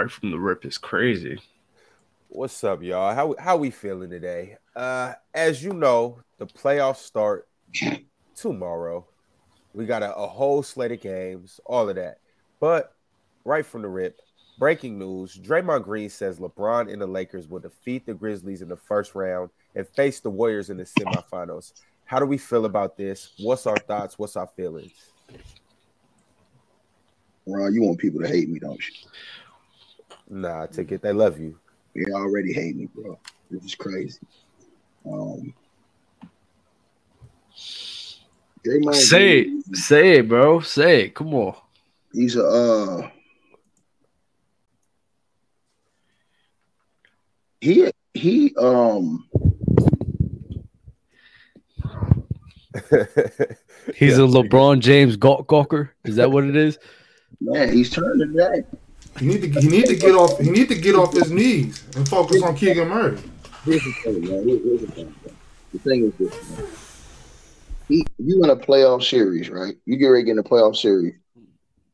right from the rip is crazy. What's up, y'all? How how we feeling today? Uh, as you know, the playoffs start tomorrow. We got a, a whole slate of games, all of that. But right from the rip, breaking news: Draymond Green says LeBron and the Lakers will defeat the Grizzlies in the first round and face the Warriors in the semifinals. How do we feel about this? What's our thoughts? What's our feelings? Ron, you want people to hate me, don't you? Nah, I take it. They love you. They already hate me, bro. This is crazy. Um, Draymond say Green, it, say it, bro. Say it. Come on. He's a uh he he um He's yeah. a LeBron James gawk gawker. Is that what it is? Man, he's turning that. He need to he need to get off he need to get off his knees and focus on Keegan Murray. Here's the thing, man. Here's the thing. The thing is this, man. He, you in a playoff series, right? You get ready to get in a playoff series,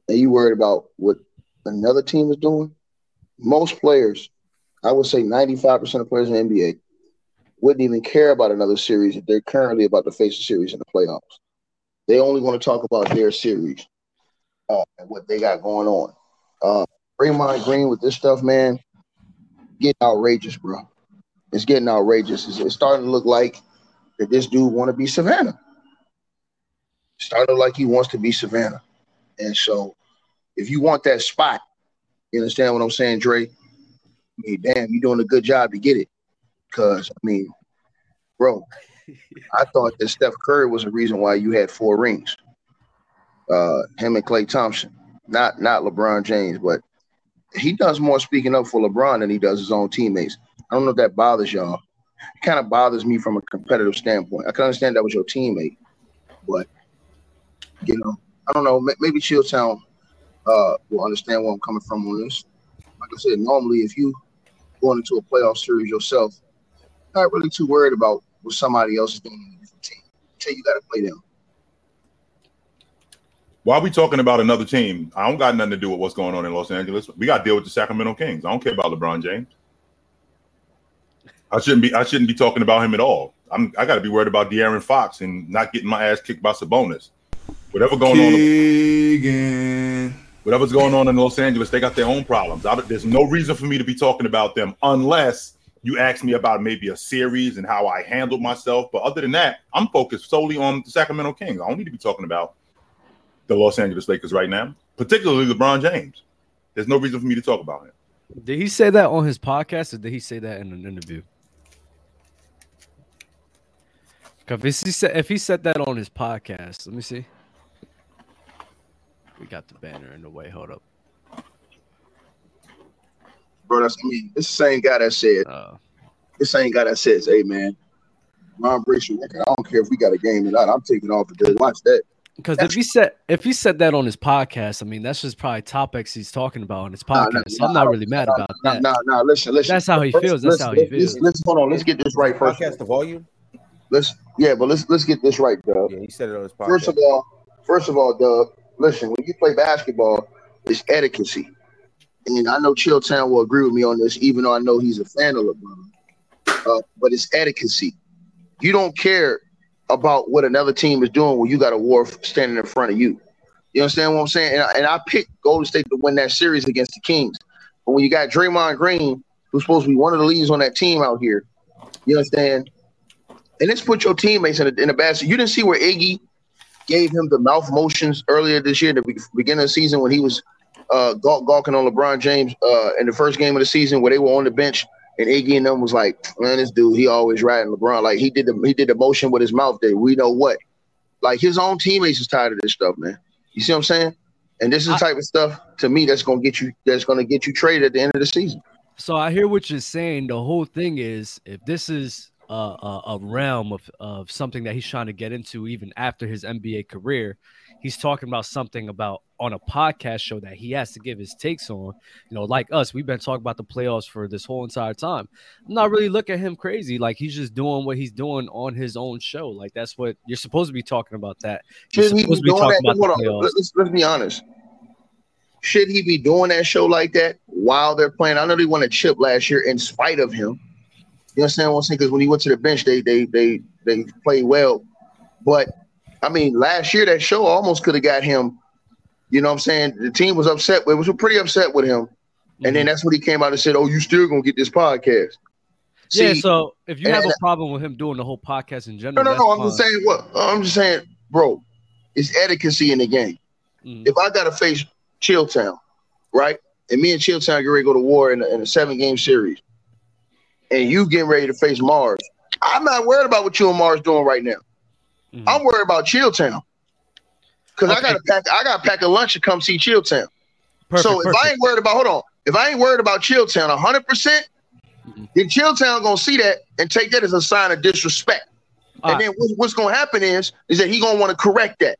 and you worried about what another team is doing. Most players, I would say 95% of players in the NBA wouldn't even care about another series if they're currently about to face a series in the playoffs. They only want to talk about their series uh, and what they got going on. Uh, Draymond Green with this stuff, man, getting outrageous, bro. It's getting outrageous. It's, it's starting to look like that this dude want to be Savannah. Started like he wants to be Savannah, and so if you want that spot, you understand what I'm saying, Dre? I mean, damn, you're doing a good job to get it. Because I mean, bro, I thought that Steph Curry was the reason why you had four rings. Uh, him and Klay Thompson, not not LeBron James, but he does more speaking up for LeBron than he does his own teammates. I don't know if that bothers y'all. It kind of bothers me from a competitive standpoint. I can understand that was your teammate, but you know, I don't know. Maybe Chilltown uh, will understand where I'm coming from on this. Like I said, normally if you going into a playoff series yourself, not really too worried about what somebody else is doing in a team until you got to play them. Why are we talking about another team? I don't got nothing to do with what's going on in Los Angeles. We got to deal with the Sacramento Kings. I don't care about LeBron James. I shouldn't be. I shouldn't be talking about him at all. I'm. I got to be worried about De'Aaron Fox and not getting my ass kicked by Sabonis. Whatever going Keegan. on. Whatever's going on in Los Angeles, they got their own problems. I, there's no reason for me to be talking about them unless you ask me about maybe a series and how I handled myself. But other than that, I'm focused solely on the Sacramento Kings. I don't need to be talking about the Los Angeles Lakers right now, particularly LeBron James. There's no reason for me to talk about him. Did he say that on his podcast or did he say that in an interview? If he said if he said that on his podcast, let me see. We got the banner in the way. Hold up, bro. That's I mean, this same guy that said. Uh, this same guy that says, "Hey, man, Ron Brace I don't care if we got a game or not. I'm taking off the day. Watch that." Because if he said if he said that on his podcast, I mean that's just probably topics he's talking about on his podcast. Nah, nah, so I'm not really mad about that. No, no, listen, listen. That's how he feels. That's how he feels. Let's, hold on. Let's get this right first. Podcast the volume. Let's yeah, but let's let's get this right, Doug. Yeah, he said it on his podcast. First of all, first of all, Doug, listen. When you play basketball, it's etiquette, and I know Chilltown will agree with me on this, even though I know he's a fan of LeBron. Uh, but it's etiquette. You don't care about what another team is doing when you got a war standing in front of you. You understand what I'm saying? And I, and I picked Golden State to win that series against the Kings. But when you got Draymond Green, who's supposed to be one of the leaders on that team out here, you understand? And this put your teammates in a, in a bad. You didn't see where Iggy gave him the mouth motions earlier this year, the beginning of the season when he was uh, gawking on LeBron James uh, in the first game of the season where they were on the bench and Iggy and them was like, man, this dude, he always riding LeBron. Like he did the he did the motion with his mouth there. We know what. Like his own teammates is tired of this stuff, man. You see what I'm saying? And this is the type of stuff to me that's gonna get you that's gonna get you traded at the end of the season. So I hear what you're saying. The whole thing is if this is a, a, a realm of, of something that he's trying to get into even after his NBA career, he's talking about something about on a podcast show that he has to give his takes on. You know, like us, we've been talking about the playoffs for this whole entire time. I'm not really looking at him crazy. Like he's just doing what he's doing on his own show. Like that's what you're supposed to be talking about. That you're supposed to be about the playoffs. Let's, let's be honest. should he be doing that show like that while they're playing? I know they won a chip last year in spite of him. You understand what I'm saying? Because when he went to the bench, they they they they played well. But I mean, last year that show almost could have got him. You know what I'm saying? The team was upset. It was pretty upset with him. And then that's when he came out and said, "Oh, you still gonna get this podcast?" yeah. So if you have a problem with him doing the whole podcast in general, no, no, no. I'm just saying what I'm just saying, bro. It's etiquette in the game. Mhm. If I gotta face Chilltown, right, and me and Chilltown get ready to go to war in a, in a seven game series, and you getting ready to face Mars, I'm not worried about what you and Mars doing right now. Mhm. I'm worried about Chilltown. Cause I gotta pack, I gotta pack a lunch to come see Chilltown. Perfect, so if perfect. I ain't worried about, hold on, if I ain't worried about Chilltown 100, percent Mhm. then Chilltown gonna see that and take that as a sign of disrespect. All and right. then what, what's gonna happen is, is that he gonna want to correct that.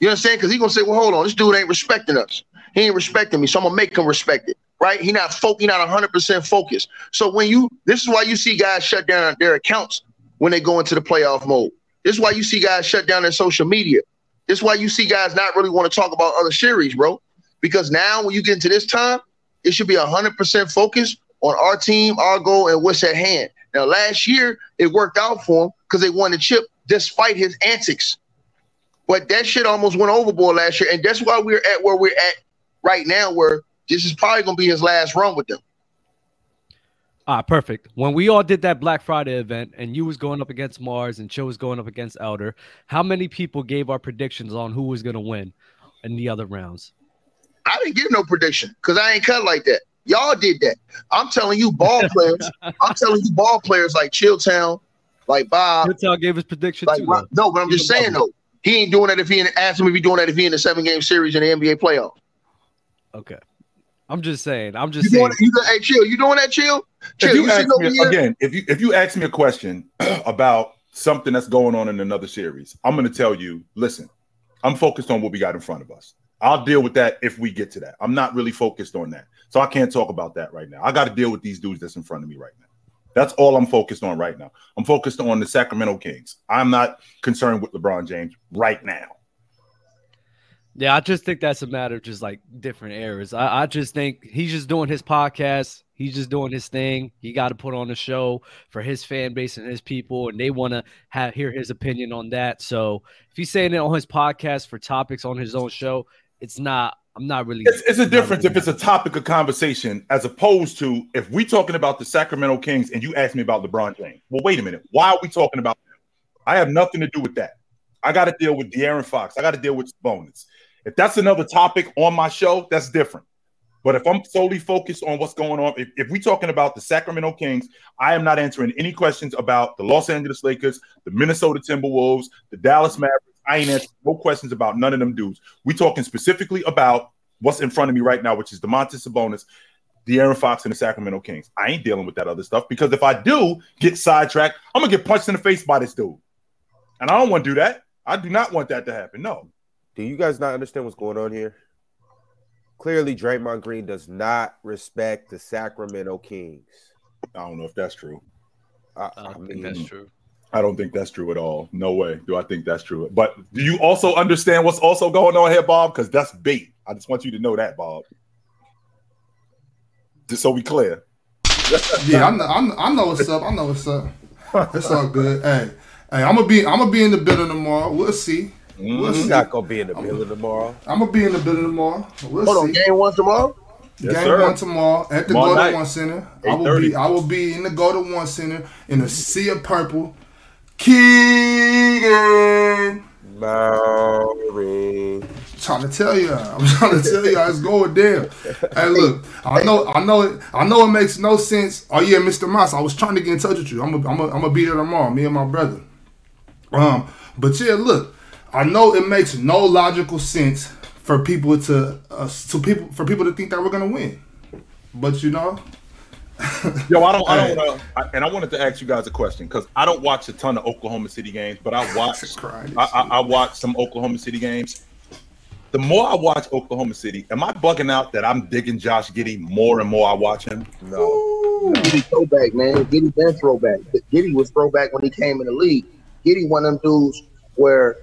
You understand? Because he gonna say, well, hold on, this dude ain't respecting us. He ain't respecting me, so I'm gonna make him respect it. Right? He not he not 100 percent focused. So when you, this is why you see guys shut down their accounts when they go into the playoff mode. This is why you see guys shut down their social media. This is why you see guys not really want to talk about other series, bro. Because now when you get into this time, it should be 100% focused on our team, our goal, and what's at hand. Now, last year, it worked out for him because they won the chip despite his antics. But that shit almost went overboard last year. And that's why we're at where we're at right now, where this is probably going to be his last run with them. Right, perfect. When we all did that Black Friday event and you was going up against Mars and Chill was going up against Elder, how many people gave our predictions on who was going to win in the other rounds? I didn't give no prediction because I ain't cut like that. Y'all did that. I'm telling you, ball players. I'm telling you, ball players like Chilltown, like Bob, Hotel gave his prediction like too. No. But I'm just saying though, he ain't doing that if he in, ask him if he doing that if he in the seven game series in the NBA playoff. Okay. I'm just saying. I'm just doing saying. that? You do, hey, chill. You doing that? Chill. Chill. If You, you ask me here. again, if you if you ask me a question about something that's going on in another series, I'm going to tell you. Listen, I'm focused on what we got in front of us. I'll deal with that if we get to that. I'm not really focused on that, so I can't talk about that right now. I got to deal with these dudes that's in front of me right now. That's all I'm focused on right now. I'm focused on the Sacramento Kings. I'm not concerned with LeBron James right now. Yeah, I just think that's a matter of just like different eras. I, I just think he's just doing his podcast. He's just doing his thing. He got to put on a show for his fan base and his people, and they want to have hear his opinion on that. So if he's saying it on his podcast for topics on his own show, it's not. I'm not really. It's, it's a difference really if it's a topic of conversation as opposed to if we talking about the Sacramento Kings and you ask me about LeBron James. Well, wait a minute. Why are we talking about him? I have nothing to do with that. I got to deal with De'Aaron Fox. I got to deal with Sabonis. If that's another topic on my show, that's different. But if I'm solely focused on what's going on, if, if we're talking about the Sacramento Kings, I am not answering any questions about the Los Angeles Lakers, the Minnesota Timberwolves, the Dallas Mavericks. I ain't answering no questions about none of them dudes. we talking specifically about what's in front of me right now, which is Domantas Sabonis, De'Aaron Fox, and the Sacramento Kings. I ain't dealing with that other stuff because if I do get sidetracked, I'm gonna get punched in the face by this dude. And I don't want to do that. I do not want that to happen. No. Do you guys not understand what's going on here? Clearly, Draymond Green does not respect the Sacramento Kings. I don't know if that's true. I, I I don't think mean, that's true. I don't think that's true at all. No way do I think that's true. But do you also understand what's also going on here, Bob? Because that's bait. I just want you to know that, Bob. Just so we clear. Yeah, I know, I know, I know what's up. I know what's up. It's all good. Hey, hey, I'm gonna be, I'm gonna be in the building tomorrow. We'll see. Mm-hmm. We'll he's see. not gonna be in the building tomorrow. I'm gonna be in the building tomorrow. We'll Hold on, see. game one tomorrow. Yes, Game sir. one tomorrow at the Tomorrow Go to. One Center. I will be I will be in the Go to One Center in a sea of purple. Keegan. Murray. trying to tell you. I'm trying to tell you how it's going down. Hey, look, I know, I know, it, I know it makes no sense. Oh yeah, Mr. Moss, I was trying to get in touch with you. I'm gonna, I'm gonna, I'm gonna be there tomorrow. Me and my brother. Um, but yeah, look, I know it makes no logical sense for people to, uh, to people, for people to think that we're gonna win. But you know, Yo, I don't, I don't, uh, I, and I wanted to ask you guys a question because I don't watch a ton of Oklahoma City games, but I watch, I, I, I watch some Oklahoma City games. The more I watch Oklahoma City, am I bugging out that I'm digging Josh Giddey more and more I watch him? No. Giddey throwback, man. Giddey been throwback. But Giddey was throwback when he came in the league. Giddey one of them dudes where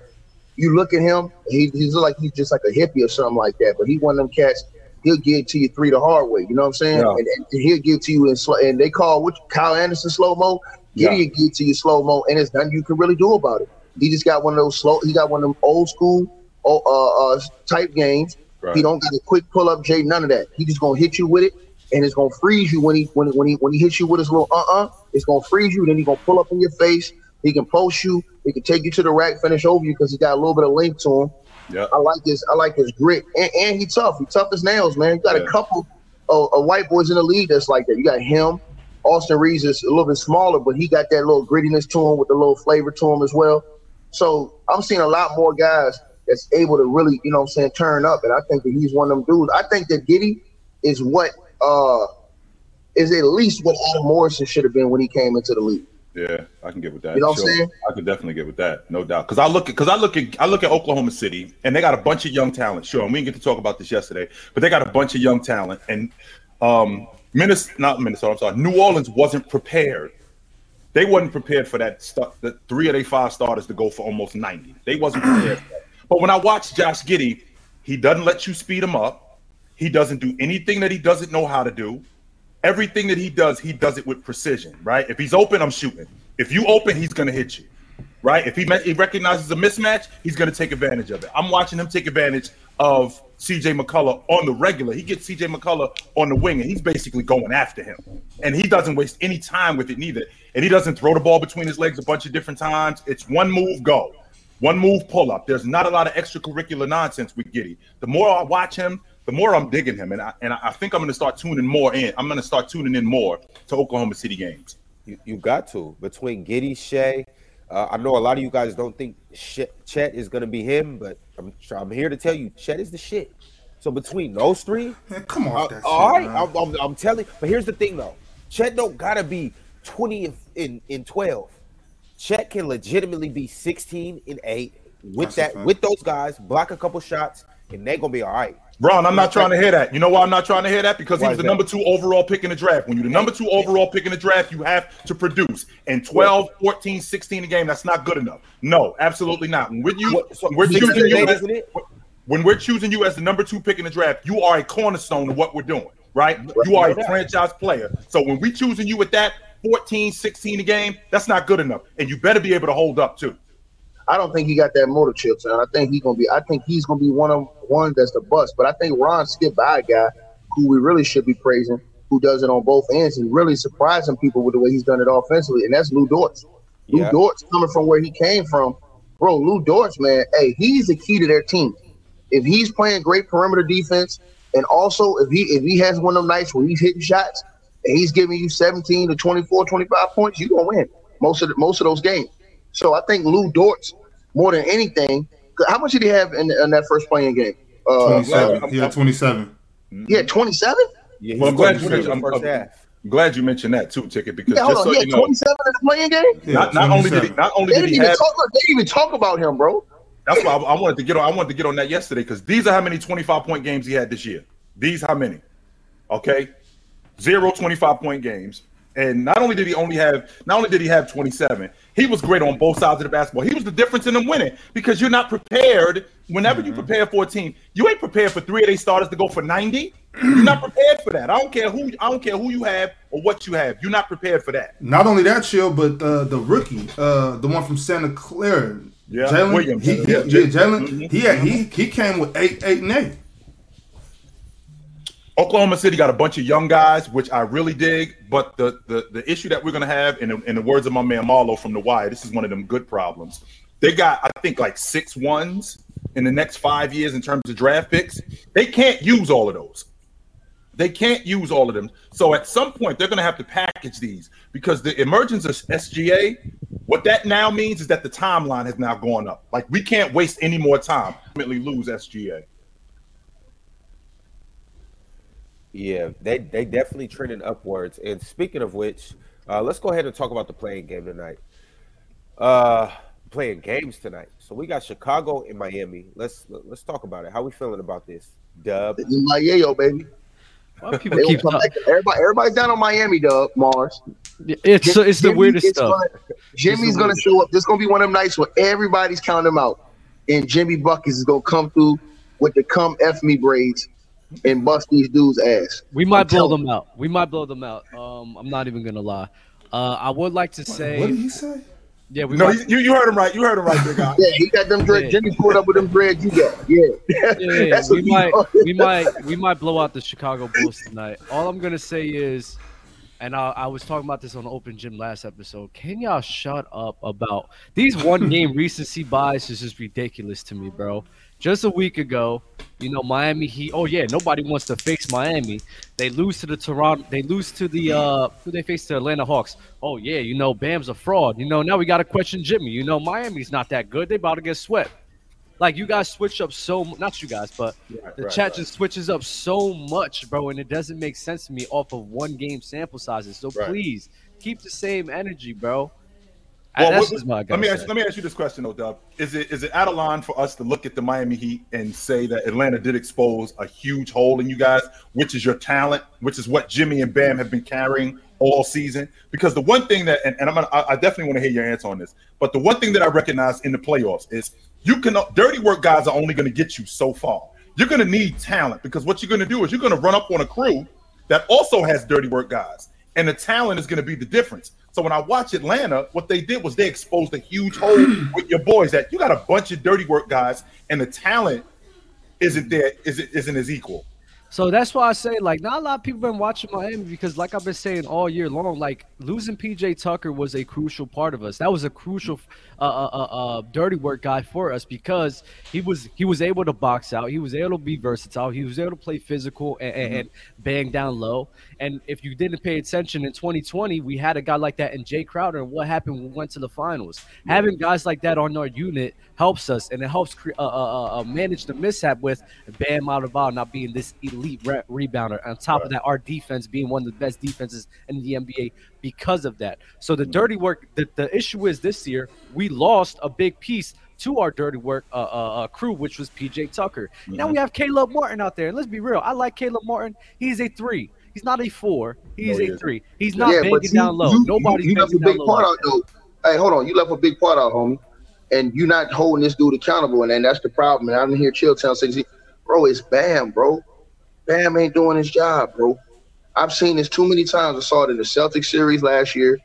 you look at him, he, he's like he's just like a hippie or something like that. But he one of them cats he'll give to you three the hard way. You know what I'm saying? Yeah. And, and, he'll give to you in slow. And they call which Kyle Anderson slow mo. Giddey yeah. give to you slow mo, and there's nothing you can really do about it. He just got one of those slow. He got one of them old school uh, uh, type games. Right. He don't get a quick pull up Jay. none of that. He just gonna hit you with it, and it's gonna freeze you when he when when he when he hits you with his little uh uh. It's gonna freeze you. Then he gonna pull up in your face. He can post you. He can take you to the rack, finish over you because he got a little bit of length to him. Yeah, I like his I like his grit, and, and he tough. He tough as nails, man. You got yeah. a couple of, of, white boys in the league that's like that. You got him. Austin Reaves is a little bit smaller, but he got that little grittiness to him with the little flavor to him as well. So I'm seeing a lot more guys that's able to really, you know what I'm saying, turn up. And I think that he's one of them dudes. I think that Giddey is what uh is at least what Adam Morrison should have been when he came into the league. Yeah, I can get with that. You know what sure. I'm saying? I could definitely get with that, no doubt. Because I look at because I look at I look at Oklahoma City and they got a bunch of young talent. Sure, and we didn't get to talk about this yesterday, but they got a bunch of young talent. And um Minnesota, not Minnesota, I'm sorry, New Orleans wasn't prepared. They wasn't prepared for that stuff. The three of their five starters to go for almost 90. They wasn't prepared But when I watch Josh Giddey, he doesn't let you speed him up. He doesn't do anything that he doesn't know how to do everything that he does, he does it with precision, right? If he's open, I'm shooting. If you open, he's gonna hit you, right? If he, he recognizes a mismatch, he's gonna take advantage of it. I'm watching him take advantage of CJ McCullough on the regular. He gets CJ McCullough on the wing, and he's basically going after him. And he doesn't waste any time with it neither. And he doesn't throw the ball between his legs a bunch of different times. It's one move, go. One move, pull up. There's not a lot of extracurricular nonsense with Giddey. The more I watch him, the more I'm digging him, and I and I think I'm going to start tuning more in. I'm going to start tuning in more to Oklahoma City games. You, you got to between Giddey Shai. Uh, I know a lot of you guys don't think Chet is going to be him, but I'm I'm here to tell you, Chet is the shit. So between those three, man, come on, uh, all right, I'm, I'm, I'm, telling. But here's the thing, though, Chet don't gotta be 20 in in 12. Chet can legitimately be 16 in eight with That's that with those guys, block a couple shots, and they're gonna be all right. Ron, I'm not trying to hear that. You know why I'm not trying to hear that? Because he was the number two overall pick in the draft. When you're the number two overall pick in the draft, you have to produce. And 12, 14, 16 a game, that's not good enough. No, absolutely not. When you, we're choosing you as, when we're choosing you as the number two pick in the draft, you are a cornerstone of what we're doing, right? You are a franchise player. So when we choosing you with that 14, 16 a game, that's not good enough. And you better be able to hold up too. I don't think he got that motor chips, and I think he's gonna be. I think he's gonna be one of one that's the bust. But I think Ron skipped by a guy who we really should be praising, who does it on both ends and really surprising people with the way he's done it offensively, and that's Lu Dortz. Yeah. Lu Dortz coming from where he came from, bro. Lu Dortz, man, hey, he's the key to their team. If he's playing great perimeter defense, and also if he if he has one of them nights where he's hitting shots and he's giving you 17 to 24, 25 points, you're gonna win most of the, most of those games. So I think Lu Dortz, more than anything, how much did he have in, in that first playing game? Uh, 27. Yeah, 27. Yeah, 27? Yeah, well, I'm glad, you mentioned, I'm, I'm, glad you mentioned that too, Ticket, because yeah, just so you know, 27 in the playing game? Yeah, not, not only did he not only they did he have, talk, they didn't even talk about him, bro. That's why I, I, wanted to get on. I wanted to get on that yesterday because these are how many 25 point games he had this year. These how many? Okay, zero 25 point games. And not only did he only have, not only did he have 27, he was great on both sides of the basketball. He was the difference in them winning because you're not prepared. Whenever mm-hmm. you prepare for a team, you ain't prepared for three of these starters to go for 90. You're not prepared for that. I don't care who I don't care who you have or what you have. You're not prepared for that. Not only that, chill, but uh, the rookie, uh, the one from Santa Clara, yeah, Jalen Williams, he, yeah, yeah Jalen, mm-hmm. he had, he he came with eight, eight and eight. Oklahoma City got a bunch of young guys, which I really dig. But the the, the issue that we're gonna have, in the, in the words of my man Marlo from the Wire, this is one of them good problems. They got, I think, like six ones in the next five years in terms of draft picks. They can't use all of those. They can't use all of them. So at some point, they're going to have to package these because the emergence of SGA, what that now means is that the timeline has now gone up. Like we can't waste any more time. Ultimately, lose SGA. Yeah, they they definitely trending upwards. And speaking of which, uh, let's go ahead and talk about the playing game tonight. Uh, playing games tonight. So we got Chicago and Miami. Let's let's talk about it. How we feeling about this? Dub. Miami, yo, baby. people keep everybody, everybody's down on Miami, Dub Mars. It's Jimmy, it's the Jimmy, weirdest it's stuff. Gonna, Jimmy's gonna show up. This is gonna be one of them nights where everybody's counting him out, and Jimmy Buckets is gonna come through with the "come f me" braids and bust these dudes' ass. We might I'm blow them out. We might blow them out. Um, I'm not even gonna lie. Uh, I would like to say. What did he say? Yeah, we no, might... you, you heard him right. You heard him right, big guy. yeah, he got them dread. Yeah. Jimmy pulled up with them dreads. You got, yeah. yeah, yeah we might, we might, we might blow out the Chicago Bulls tonight. All I'm gonna say is, and I, I was talking about this on Open Gym last episode. Can y'all shut up about these one game recency bias? Is just ridiculous to me, bro just a week ago, you know, Miami Heat. Oh yeah, nobody wants to face Miami. They lose to the Toronto. They lose to the uh, who they face the Atlanta Hawks. Oh yeah, you know, Bam's a fraud. You know, now we got to question Jimmy. You know, Miami's not that good. They about to get swept. Like you guys switch up so not you guys, but right, the right, chat right. just switches up so much, bro, and it doesn't make sense to me off of one game sample sizes. So please keep the same energy, bro. Well, what, let me ask, let me ask you this question, though, Dub. Is it is it out of line for us to look at the Miami Heat and say that Atlanta did expose a huge hole in you guys, which is your talent, which is what Jimmy and Bam have been carrying all season? Because the one thing that, and, and I'm gonna, I definitely want to hear your answer on this, but the one thing that I recognize in the playoffs is you can dirty work guys are only going to get you so far. You're going to need talent because what you're going to do is you're going to run up on a crew that also has dirty work guys, and the talent is going to be the difference. So when I watch Atlanta, what they did was they exposed a huge hole with your boys that you got a bunch of dirty work guys and the talent isn't there, isn't isn't as equal. So that's why I say like not a lot of people been watching Miami because like I've been saying all year long, like losing PJ Tucker was a crucial part of us. That was a crucial uh, uh, uh, uh, dirty work guy for us because he was he was able to box out, he was able to be versatile, he was able to play physical and, mm-hmm. and bang down low. And if you didn't pay attention in 2020, we had a guy like that in Jae Crowder. And what happened? We went to the finals. Having guys like that on our unit helps us, and it helps cre- uh, uh, uh, manage the mishap with Bam Adebayo not being this elite re- rebounder. On top right. of that, our defense being one of the best defenses in the NBA because of that. So the dirty work. The, the issue is this year we lost a big piece to our dirty work uh, uh, uh, crew, which was PJ Tucker. Mm-hmm. Now we have Caleb Martin out there, and let's be real. I like Caleb Martin. He's a three. He's not a four. He's no, a three. He's not yeah, banging down low. You, Nobody's you, you left a big part out though. Hey, hold on. You left a big part out, homie. And you're not holding this dude accountable, and, and that's the problem. And I didn't hear Chilltown say, "Bro, it's Bam, bro. Bam ain't doing his job, bro. I've seen this too many times. I saw it in the Celtics series last year.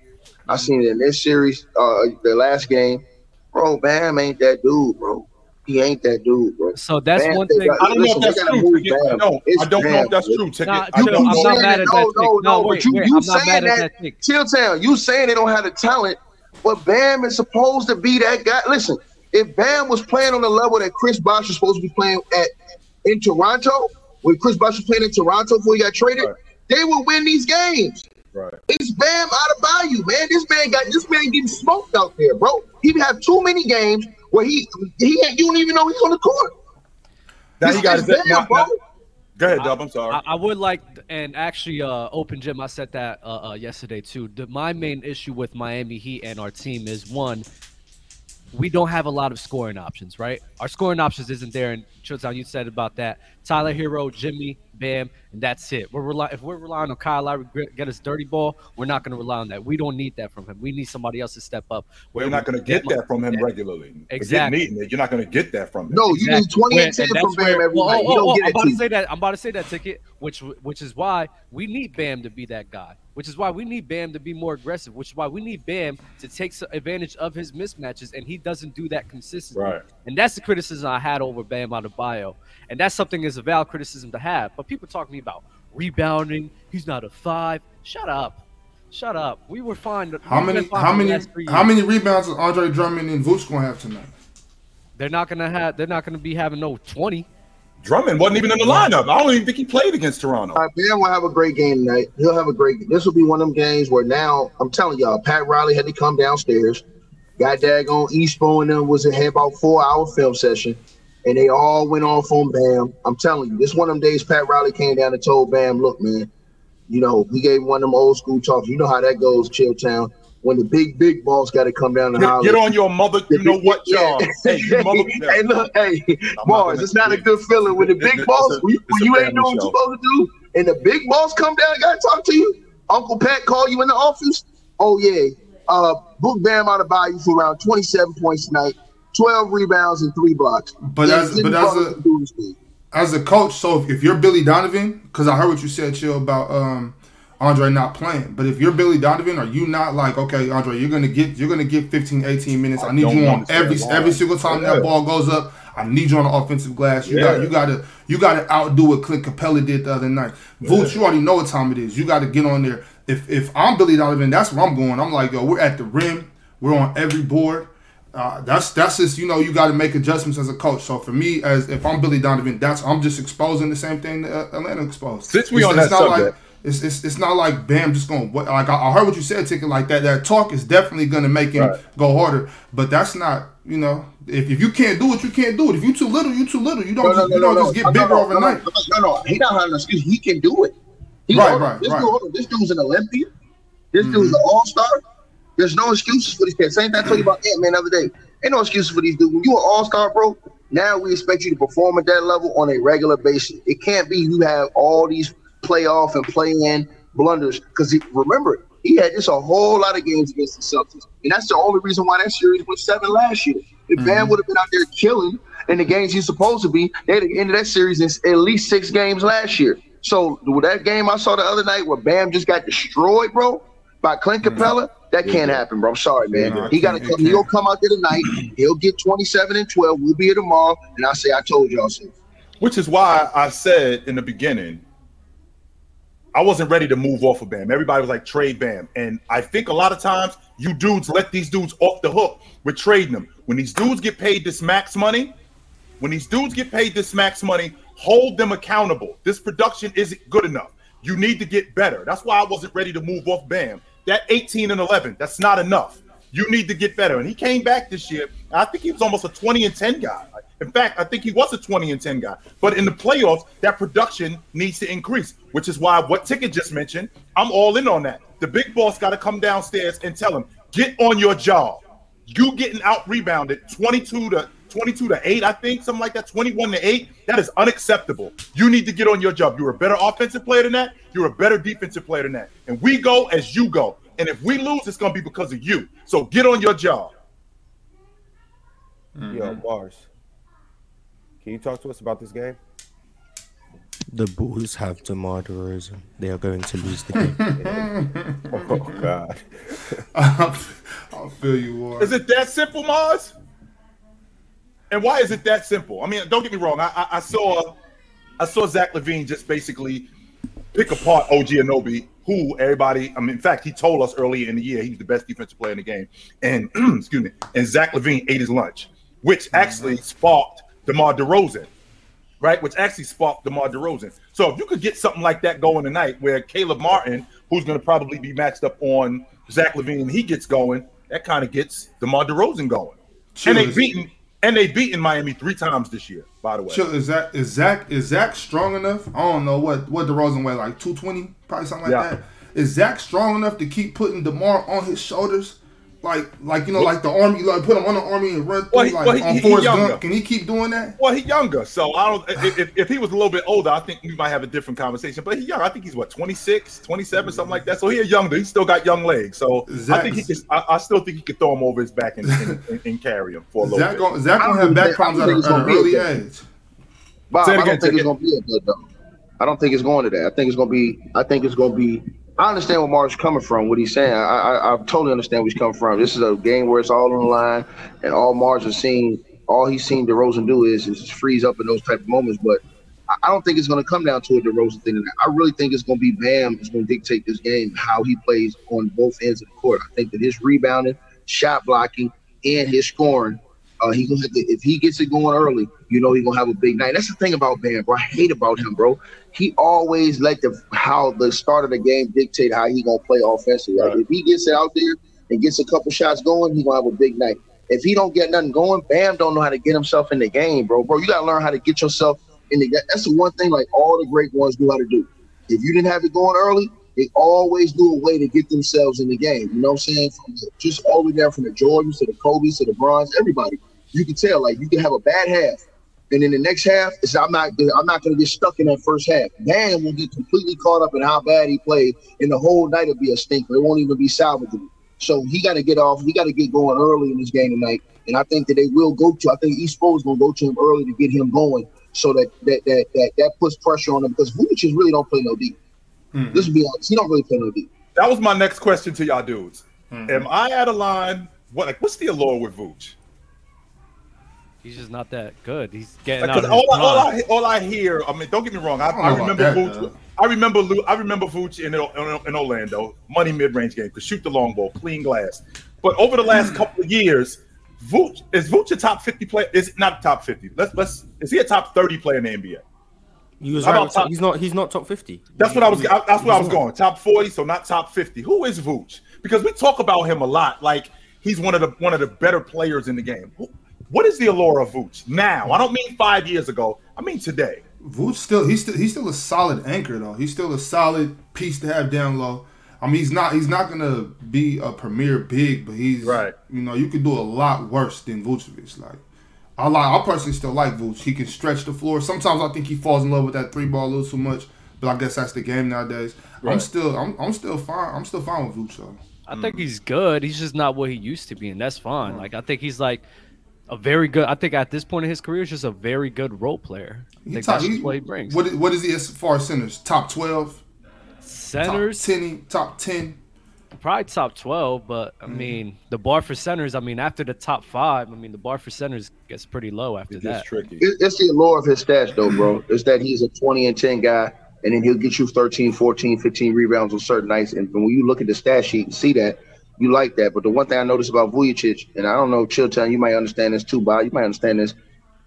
I seen it in this series, uh, the last game. Bro, Bam ain't that dude, bro. He ain't that dude, bro. So that's Bam, one thing. Got, I don't listen, know if that's true. No, I don't Bam, know if that's true. Ticket. Nah, I don't I'm not mad at that. No, no, no. Wait, but you, wait, you saying that, that Chilltown, you saying they don't have the talent, but Bam is supposed to be that guy. Listen, if Bam was playing on the level that Chris Bosh was supposed to be playing at in Toronto, when Chris Bosh was playing in Toronto before he got traded, right. they would win these games. Right. It's Bam Adebayo, man. This man got this man getting smoked out there, bro. He have too many games where he he you don't even know he's on the court. Now he got his Bam, bro. Go ahead, Dub. I'm sorry. I, I, would like, and actually, uh, Open Gym, I said that uh, uh, yesterday too. The, my main issue with Miami Heat and our team is one, we don't have a lot of scoring options, right? Our scoring options isn't there. And Chilltown, you said about that. Tyler Herro, Jimmy, Bam, and that's it. We're rely- if we're relying on Kyle Lowry get us dirty ball, we're not going to rely on that. We don't need that from him. We need somebody else to step up. Well, you're not going to get that from him yeah. regularly. Exactly. You're not going to get that from him. No, you exactly. need 20 and 10 from Bam every well, night. Oh, oh, oh, I'm about to say that. I'm about to say that ticket, which which is why we need Bam to be that guy which is why we need Bam to be more aggressive, which is why we need Bam to take advantage of his mismatches, and he doesn't do that consistently. Right. And that's the criticism I had over Bam Adebayo, and that's something is a valid criticism to have. But people talk to me about rebounding. He's not a five. Shut up. Shut up. We were fine. How many? How many? How many rebounds is Andre Drummond and Vooch gonna have tonight? They're not gonna have. They're not gonna be having no twenty. Drummond wasn't even in the lineup. I don't even think he played against Toronto. All right, Bam will have a great game tonight. He'll have a great. This will be one of them games where now I'm telling y'all, Pat Riley had to come downstairs. Got daggone Espo and them was a had about four hour film session, and they all went off on Bam. I'm telling you, this one of them days Pat Riley came down and told Bam, "Look, man, you know he gave one of them old school talks. You know how that goes, Chilltown when the big big boss got to come down and get, get on your mother. You know what, John? hey, mother, hey, look, hey, Mars, it's not a good feeling when the big boss, when, when you ain't doing what you're supposed to do, and the big boss come down and got to talk to you. Uncle Pat call you in the office. Oh yeah, uh, book Bam Adebayo for around 27 points tonight, 12 rebounds and three blocks. But yeah, as but as a as a coach, so if, if you're Billy Donovan, because I heard what you said, chill about um, Andre not playing. But if you're Billy Donovan, are you not like, okay, Andre, you're gonna get you're gonna get 15, 18 minutes. I, I need you on every every single time yeah. that ball goes up. I need you on the offensive glass. You yeah. got you gotta you gotta outdo what Clint Capela did the other night. Yeah. Vooch, you already know what time it is. You gotta get on there. If if I'm Billy Donovan, that's where I'm going. I'm like, yo, we're at the rim. We're on every board. Uh, that's that's just you know you got to make adjustments as a coach. So for me, as if I'm Billy Donovan, that's I'm just exposing the same thing that Atlanta exposed. Since we it's, on it's that subject, like, it's, it's it's not like Bam just going like I, I heard what you said, ticket like that. That talk is definitely going to make him right. go harder, but that's not you know if, if you can't do it, you can't do it. If you too little, you too little. You don't no, just, no, you don't just get bigger overnight. No, no, he don't have an excuse. He can do it. He right, right, this right. Dude, this dude's an Olympian. This mm-hmm. dude's an All Star. There's no excuses for these kids. Same thing I told you about Ant Man the other day. Ain't no excuses for these dudes. When you an all star, bro, now we expect you to perform at that level on a regular basis. It can't be you have all these playoff and play in blunders. Because remember, he had just a whole lot of games against the Celtics. And that's the only reason why that series went seven last year. If mm-hmm. Bam would have been out there killing in the games he's supposed to be, they'd have ended that series in at least six games last year. So with that game I saw the other night where Bam just got destroyed, bro, by Clint mm-hmm. That can't happen, bro. I'm sorry, man. No, he got to come. He'll come out there tonight. He'll get 27 and 12. We'll be here tomorrow, and I say I told y'all so. Which is why I said in the beginning, I wasn't ready to move off of Bam. Everybody was like trade Bam, and I think a lot of times you dudes let these dudes off the hook with trading them. When these dudes get paid this max money, when these dudes get paid this max money, hold them accountable. This production isn't good enough. You need to get better. That's why I wasn't ready to move off Bam that 18 and 11, that's not enough. You need to get better. And he came back this year. I think he was almost a 20 and 10 guy. In fact, I think he was a 20 and 10 guy. But in the playoffs, that production needs to increase, which is why what Ticket just mentioned, I'm all in on that. The big boss got to come downstairs and tell him, get on your job. You getting out rebounded 22 to 22 to 8, I think, something like that, 21 to 8. That is unacceptable. You need to get on your job. You're a better offensive player than that. You're a better defensive player than that. And we go as you go. And if we lose, it's going to be because of you. So get on your job. Mm-hmm. Yo, Mars, can you talk to us about this game? The Bulls have DeMar DeRozan. They are going to lose the game. oh, God. I'll feel you, Mars. Is it that simple, Mars? And why is it that simple? I mean, don't get me wrong. I, I, I saw I saw Zach LaVine just basically pick apart OG Anunoby, who everybody. I mean, in fact, he told us earlier in the year he was the best defensive player in the game, and excuse me, and Zach LaVine ate his lunch, which actually mm-hmm. sparked DeMar DeRozan, right? Which actually sparked DeMar DeRozan. So if you could get something like that going tonight, where Caleb Martin, who's going to probably be matched up on Zach LaVine, he gets going, that kind of gets DeMar DeRozan going. And they beaten and they've beaten Miami three times this year, by the way. Chill, is that is Zach is Zach strong enough? I don't know what what DeRozan weigh like two twenty, probably something like yeah. that. Is Zach strong enough to keep putting Demar on his shoulders? Like, like you know, like the army, like put him on the army and run through, well, he, like well, he, on Forrest Gump. Can he keep doing that? Well, he's younger, so I don't. if, if he was a little bit older, I think we might have a different conversation. But he's young. I think he's what 26, 27, something like that. So he's younger. He's still got young legs. So Zach, I think he can. I, I, still think he could throw him over his back and, and, and, and carry him for a little Zach bit. Gonna, Zach gonna have back problems at, at an early age. Bob, I don't think it's gonna be a good though. I don't think it's going to that. I think it's gonna be. I think it's gonna be I understand where Mark's coming from, what he's saying. I, I, I totally understand where he's coming from. This is a game where it's all on the line, and all Mars has seen, all he's seen DeRozan do is, is freeze up in those type of moments. But I don't think it's going to come down to a DeRozan thing. I really think it's going to be Bam is going to dictate this game, how he plays on both ends of the court. I think that his rebounding, shot blocking, and his scoring uh, he gonna have to, if he gets it going early, you know he's gonna have a big night. That's the thing about Bam, bro. I hate about him, bro. He always let the how the start of the game dictate how he gonna play offensively. Right? If he gets it out there and gets a couple shots going, he gonna have a big night. If he don't get nothing going, Bam don't know how to get himself in the game, bro. Bro, you gotta learn how to get yourself in the. That's the one thing like all the great ones know how to do. If you didn't have it going early, they always do a way to get themselves in the game. You know what I'm saying? The, just all the way down from the Jordans to the Kobe's to the Bronze, everybody. You can tell, like you can have a bad half, and then the next half is I'm not I'm not gonna get stuck in that first half. Dan will get completely caught up in how bad he played, and the whole night will be a stinker. It won't even be salvageable. So he got to get off. He got to get going early in this game tonight. And I think that they will go to. I think East is gonna go to him early to get him going so that that that that, that puts pressure on him because Vucevic really don't play no D. Mm-hmm. This would be honest, he don't really play no D. That was my next question to y'all dudes. Mm-hmm. Am I out of line? What like what's the allure with Vooch? He's just not that good. He's getting out. All, I, all, I, all I hear, I mean, don't get me wrong. I, I, I remember that, Vooch. I remember I remember Vooch in, in, in Orlando, money mid range game, could shoot the long ball, clean glass. But over the last mm. couple of years, Vooch is Vooch a top fifty player? Is not top fifty. Let's let's is he a top thirty player in the NBA? He was right top, he's not. He's not top fifty. That's what I was. that's where I was going. Top forty, so not top fifty. Who is Vooch? Because we talk about him a lot. Like he's one of the one of the better players in the game. What is the allure of Vooch now? I don't mean five years ago. I mean today. Vooch still he's still he's still a solid anchor though. He's still a solid piece to have down low. I mean, he's not he's not gonna be a premier big, but he's right. You know, you could do a lot worse than Vucevic. Like I like. I personally still like Vooch. He can stretch the floor. Sometimes I think he falls in love with that three ball a little too much. But I guess that's the game nowadays. Right. I'm still. I'm, I'm still fine. I'm still fine with Vooch though. I think he's good. He's just not what he used to be, and that's fine. Right. Like I think he's like a very good. I think at this point in his career, he's just a very good role player. I think top, that's he, what he brings. What, what is he as far as centers? Top twelve. Centers. Top ten. Top ten probably top 12 but i mm-hmm. mean the bar for centers i mean after the top five i mean the bar for centers gets pretty low after it that. tricky. It's the allure of his stats though bro. It's that he's a 20 and 10 guy and then he'll get you 13 14 15 rebounds on certain nights. And when you look at the stat sheet and see that you like that. But the one thing i noticed about Vucevic, and i don't know Chilltown, you might understand this too bob you might understand this.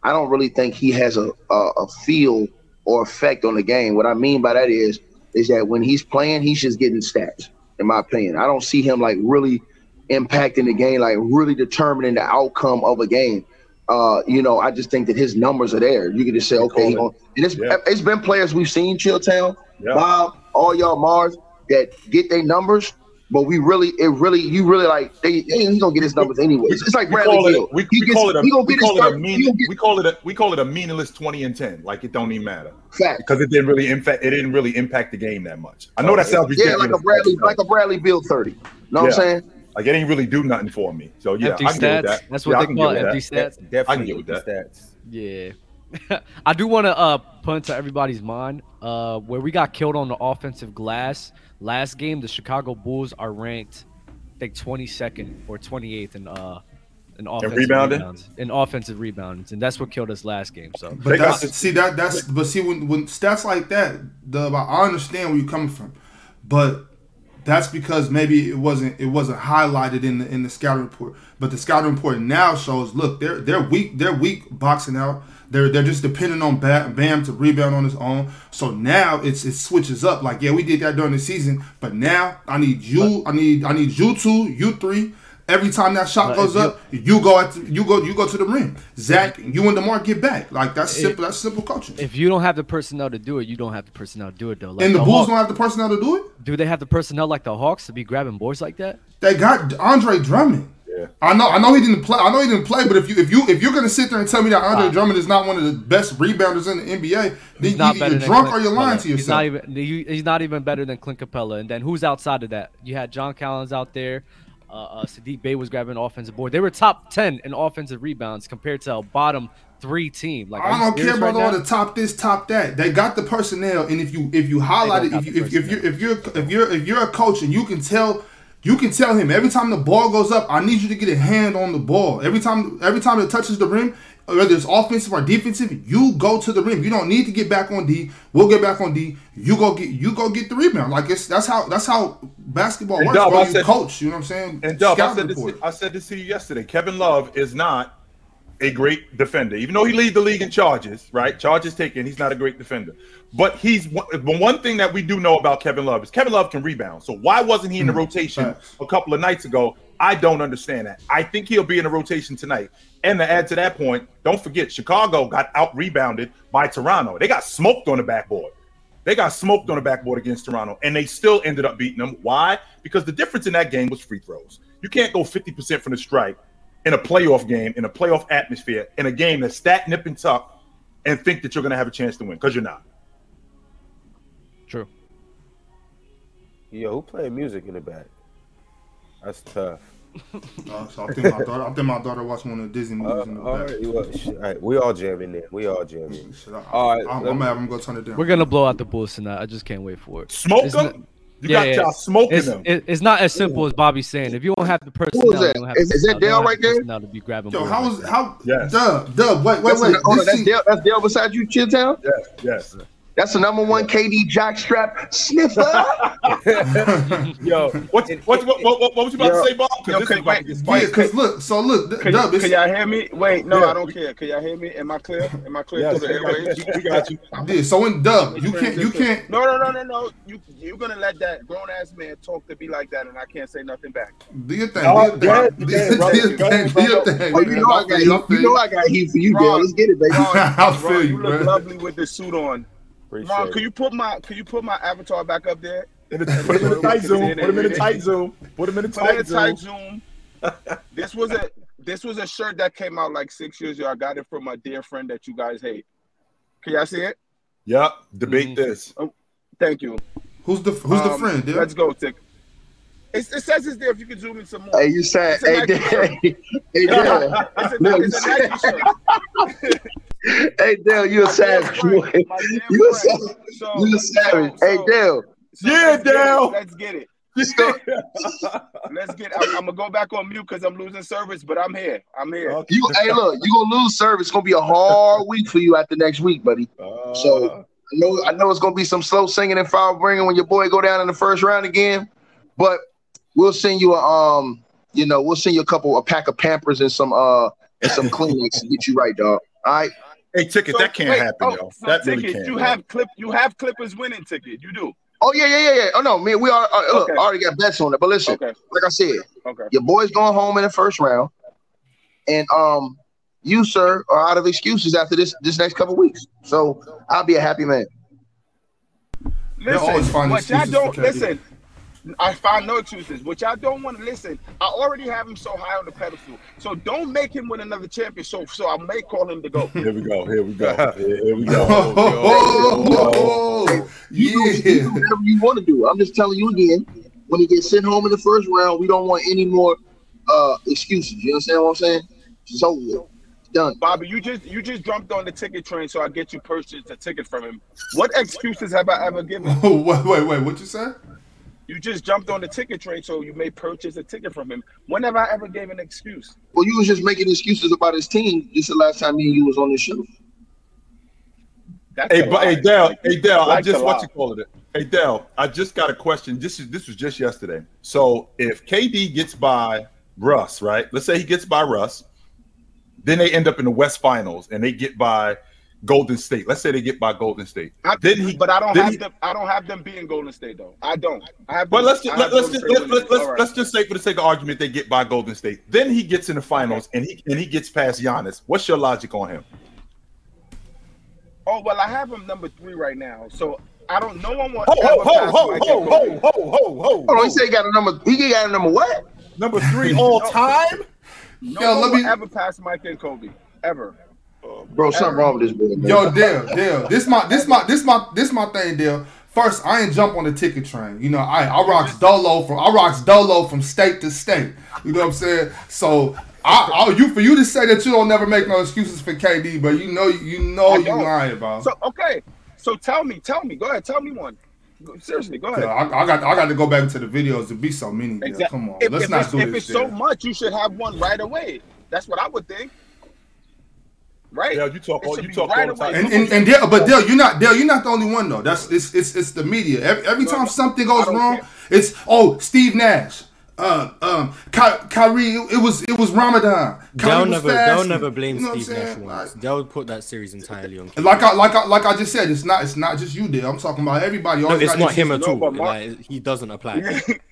I don't really think he has a, a, a feel or effect on the game. What i mean by that is is that when he's playing he's just getting stats in my opinion. I don't see him like really impacting the game, like really determining the outcome of a game. Uh, you know, I just think that his numbers are there. You can just say, okay, and it's yeah. it's been players we've seen, Chilltown, yeah. Bob, all y'all Mars that get their numbers, but we really, it really, you really like they, he's gonna get his numbers anyway. It's like Bradley we Beal. We, we, gets, call it a, we, we call it a mean, get, we call it a we call it a meaningless twenty and ten. Like it don't even matter. Fact. Because it didn't really impact it didn't really impact the game that much. I know that sounds ridiculous. Yeah, like a Bradley, like a Bradley Beal thirty. Know yeah. what I'm saying? Like it ain't really do nothing for me. So yeah, empty I can stats. That. That's what yeah, they call empty stats. Definitely I can get with that. Stats. Yeah. I do want to uh, put into everybody's mind uh, where we got killed on the offensive glass last game. The Chicago Bulls are ranked I think 22nd or 28th in uh in offensive rebounds. In offensive rebounds, and that's what killed us last game. So, but that's see that that's but see when when stats like that, the I understand where you're coming from, but that's because maybe it wasn't it wasn't highlighted in the in the scouting report. But the scouting report now shows, look, they're they're weak they're weak boxing out. They're they're just depending on Bam to rebound on his own. So now it's it switches up. Like yeah, we did that during the season, but now I need you. I need I need you two, you three. Every time that shot goes up, you go at you go you go to the rim. Zach, you and Demar get back. Like that's simple. That's simple coaching. If you don't have the personnel to do it, you don't have the personnel to do it though. Like and the, the Bulls Hawks, don't have the personnel to do it. Do they have the personnel like the Hawks to be grabbing boards like that? They got Andre Drummond. I know. I know he didn't play. I know he didn't play. But if you if you if you're gonna sit there and tell me that Andre Drummond is not one of the best rebounders in the NBA, then you, you're drunk Clint or you're lying Capela. to yourself. He's not even. He's not even better than Clint Capela. And then who's outside of that? You had John Collins out there. Uh, uh, Saddiq Bey was grabbing offensive board. They were top ten in offensive rebounds compared to a bottom three team. Like I don't care about right all the top this, top that. They got the personnel, and if you if you highlight it, if you if, if you if you're if you're if you're a coach and you can tell you can tell him every time the ball goes up, I need you to get a hand on the ball. Every time, every time it touches the rim, whether it's offensive or defensive, you go to the rim. You don't need to get back on D. We'll get back on D. You go get you go get the rebound. Like it's that's how that's how basketball and works. Dub, bro. You said, coach. You know what I'm saying? And Dub, I said, this, I said this to you yesterday. Kevin Love is not a great defender, even though he leads the league in charges. Right, charges taken. He's not a great defender. But he's but one thing that we do know about Kevin Love is Kevin Love can rebound. So why wasn't he in the mm-hmm. rotation a couple of nights ago? I don't understand that. I think he'll be in the rotation tonight. And to add to that point, don't forget Chicago got out rebounded by Toronto. They got smoked on the backboard. They got smoked on the backboard against Toronto, and they still ended up beating them. Why? Because the difference in that game was free throws. You can't go 50% from the strike in a playoff game, in a playoff atmosphere, in a game that's stat nip and tuck, and think that you're going to have a chance to win because you're not. True. Yo, who playing music in the back? That's tough. Uh, so I think my daughter, I think my daughter watched one of the Disney movies uh, in the all back. right, you what, shit, all right, we all jamming in. We all jamming. Shit, I, All right, I, am let me- gonna go turn it down. We're gonna blow out the Bulls tonight. I just can't wait for it. Smoke It's them. Not- You Yeah, got yeah. y'all smoking It's, them. it's not as simple as Bobby's saying. If you don't have the personnel, Who is that? you don't have Is- the is that personnel, Dale right have the there? personnel to be grabbing Yo, balls how was that. how? Yes. Dub, Dub, wait, wait, That's, wait. hold on, This that's Dale. That's Dale beside you, Chilltown. Yes, yes. That's the number one KD jockstrap sniffer. Yo, what, what, what, what, what was you about Yo, to say, Bob? yo, Because this can- about to wait, yeah, because look, so look, Can, Dub, can y'all hear me? Wait, no, Yeah. I don't care. Can y'all hear me? Am I clear? Am I clear Yes, through the we got you. We yeah, so in Dub, you can't, you can't. No, no, no, no, no. You you're gonna let that grown ass man talk to be like that, and I can't say nothing back. Do your thing. Oh, Do your thing. Do your thing. Do your thing. Oh, you know I got heat. You know I got heat for you, Dale. Let's get it, baby. I feel Ron, you, you look lovely with the suit on. Appreciate Ron, it. can you put my can you put my avatar back up there? Put him in the tight zoom. Put him in the tight zoom. Put him in the Put it in tight a zoom. tight zoom. this was a this was a shirt that came out like six years ago. I got it from my dear friend that you guys hate. Can y'all see it? Yep. Debate Mhm. this. Thank you. Who's the who's the Um, friend, Dale? Let's go, Tick. It's, it says it's there. If you can zoom in some more. Hey, you said, It's a hey, Nike Dale. Hey, Dale. It's a, Look, it's a Nike shirt. Hey, Dale, you a My savage friend, boy. my dear You a friend. savage. So- You a savage. so- Hey, so- Dale. so Yeah, let's get. Dale. Let's get it. Let's. Let's get. I'm, I'm gonna go back on mute because I'm losing service, but I'm here. I'm here. Okay. You, hey, look, you gonna lose service. It's gonna be a hard week for you after next week, buddy. Uh, So- I know, I know it's gonna be some slow singing and foul bringing when your boy go down in the first round again, but we'll send you a um, you know, we'll send you a couple, a pack of Pampers and some uh and some Kleenex to get you right, dog. All right. hey, ticket, So, that can't wait, happen, oh, yo. so That really ticket, can't. You yo. have clip. You have Clippers winning ticket. You do. Oh yeah, yeah, yeah, yeah. Oh no, man, we are. Uh, look, Okay. I already got bets on it. But listen, Okay. like I said, Okay. your boy's going home in the first round, and um, you sir are out of excuses after this this next couple weeks. So I'll be a happy man. They'll always Listen, find what y'all excuses for don't KD. listen. I find no excuses. What y'all don't want to listen. I already have him so high on the pedestal. So don't make him win another champion. So so I may call him to go. Here we go. Here we go. Here, here we go. Oh, You do, you do whatever you want to do. I'm just telling you again. When he gets sent home in the first round, we don't want any more uh excuses. You understand what I'm saying? It's over. with. Done. Bobby, you just you just jumped on the ticket train, so I get you purchased a ticket from him. What excuses have I ever given? wait, wait, wait. What you said? You just jumped on the ticket train, so you may purchase a ticket from him. When have I ever gave an excuse? Well, you was just making excuses about his team. Just the last time me and you was on the show. That's Hey, a but, hey, lie. Dale. Hey, Dale. I just what you call it. Hey, Dale. I just got a question. This is this was just yesterday. So if KD gets by Russ, right? Let's say he gets by Russ, then they end up in the West Finals and they get by Golden State. Let's say they get by Golden State. I, Then he- but I don't have he- them. I don't have them being Golden State though. I don't. I have. But them- let's I just, have let, let's just let, winning. let, let's All right. let's just say for the sake of argument they get by Golden State. Then he gets in the finals and he and he gets past Giannis. What's your logic on him? Oh well, I have him number three right now. So I don't. No one will Ho ho ever ho pass ho Mike ho and ho Kobe. ho ho ho. Hold on, he said he got a number. He got a number what? Number three all time. No Yo, one let me- ever pass Mike and Kobe ever. Bro, something wrong with this boy. Man. Yo, Dale, Dale. This my this my this my this my thing, Dale. First, I ain't jump on the ticket train. You know, I I rocks dolo from I rocks dolo from state to state. You know what I'm saying? So I, I you for you to say that you don't never make no excuses for KD, but you know you know you lying about. So okay. So tell me, tell me. Go ahead. Tell me one. Seriously, go ahead. I, I got I got to go back to the videos to be so many. Dale. Exact- Come on, If, let's if not it's, do if this. it's so much, you should have one right away. That's what I would think. Right? Yeah, you talk all you talk right all the away. time. And and, and Dale, but Dale, you're not Dale. You're not the only one though. That's it's it's, it's the media. Every, every No, time no, something goes wrong, care. it's oh Steve Nash, uh, um, Ky- Kyrie. It, it was it was Ramadan. They'll Kyrie was never, they'll never blame You know Steve Nash saying? once. Like- They'll put that series entirely on. KD. Like I like I like I just said, it's not it's not just you, Dale. I'm talking about everybody. no, Always not him at all. but Mark- Like, he doesn't apply.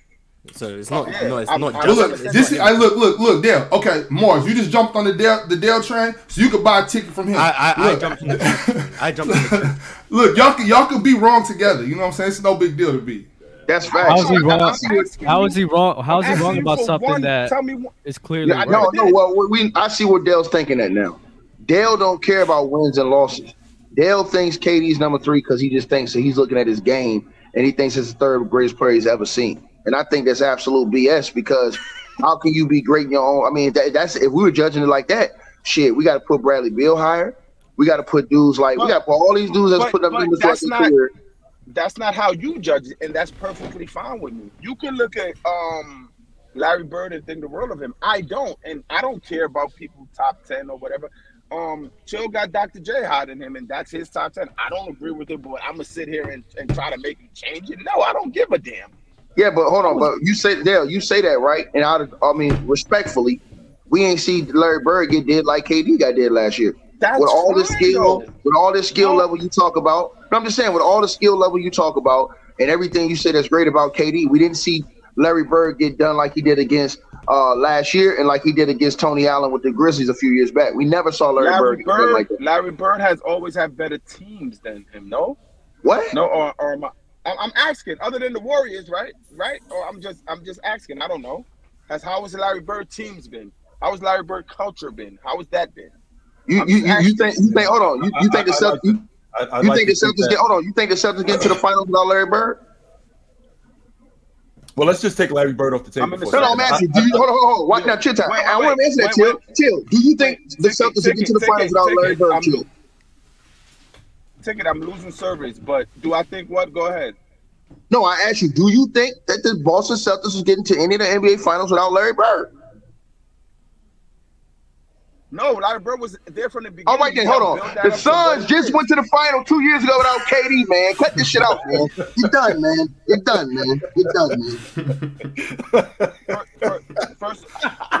So it's oh, not. Yeah, no, it's I'm- not I'm- just. Look, this is, I look, look, look, Dale. Okay, Morris, you just jumped on the Dale, the Dale train, so you could buy a ticket from him. I, I, I Look. jumped the. I jumped in the train. Look, y'all could y'all could be wrong together. You know what I'm saying? It's no big deal to be. That's right. How is he wrong? How is he wrong? How is he wrong about something one- that Tell me one. is clearly Yeah, I right? know, no. Well, we, we I see what Dale's thinking at now. Dale don't care about wins and losses. Dale thinks KD's number three because he just thinks that he's looking at his game and he thinks it's the third greatest player he's ever seen. And I think that's absolute BS because how can you be great in your own? I mean, that, that's if we were judging it like that, shit, we got to put Bradley Beal higher. We got to put dudes like But- we got to put all these dudes that's but- put up numbers that's not- career. that's not how you judge it, and that's perfectly fine with me. You can look at um Larry Bird and think the world of him. I don't, and I don't care about people top ten or whatever. Um, Chill got Dr. J hot in him, and that's his top ten. I don't agree with it, but I'm gonna sit here and, and try to make him change it. No, I don't give a damn. Yeah, but hold on, but you say Dale, you say that right, and of, I mean, respectfully, we ain't see Larry Bird get did like KD got did last year. That's with all this skill, though. with all this skill No. level you talk about. I'm just saying, with all the skill level you talk about, and everything you say that's great about KD, we didn't see Larry Bird get done like he did against uh, last year, and like he did against Tony Allen with the Grizzlies a few years back. We never saw Larry, Bird Larry get done Bird, like that. Larry Bird has always had better teams than him. No, What? no, or, or am I, I'm I'm asking. Other than the Warriors, right? Right? Or I'm just I'm just asking. I don't know. Has how has the Larry Bird teams been? How has Larry Bird culture been? How has that been? You you, you, you think you think hold on? You, you think the I- I Celtics? like You, I, I'd you like think the to think Celtics get? Hold on. You think the Celtics get to the finals without Larry Bird? Well, let's just take Larry Bird off the I'm table. in for the a No, no, I'm asking. Do you, hold on, hold on. Watch Yeah. now, chill time. Wait, I, I wait, want to answer that, wait, Till. Till. Do you think Wait, the take it, Celtics will get to the finals it, without Larry it. Bird? I'm- Till. Ticket, I'm losing service, but do I think what? Go ahead. No, I asked you. Do you think that the Boston Celtics is getting to any of the NBA finals without Larry Bird? No, Larry Bird was there from the beginning. All right, then, hold on. The Suns just went to the final two years ago without KD, man. Cut this shit out, man. You're done, man. You're done, man. You're done, man. First, first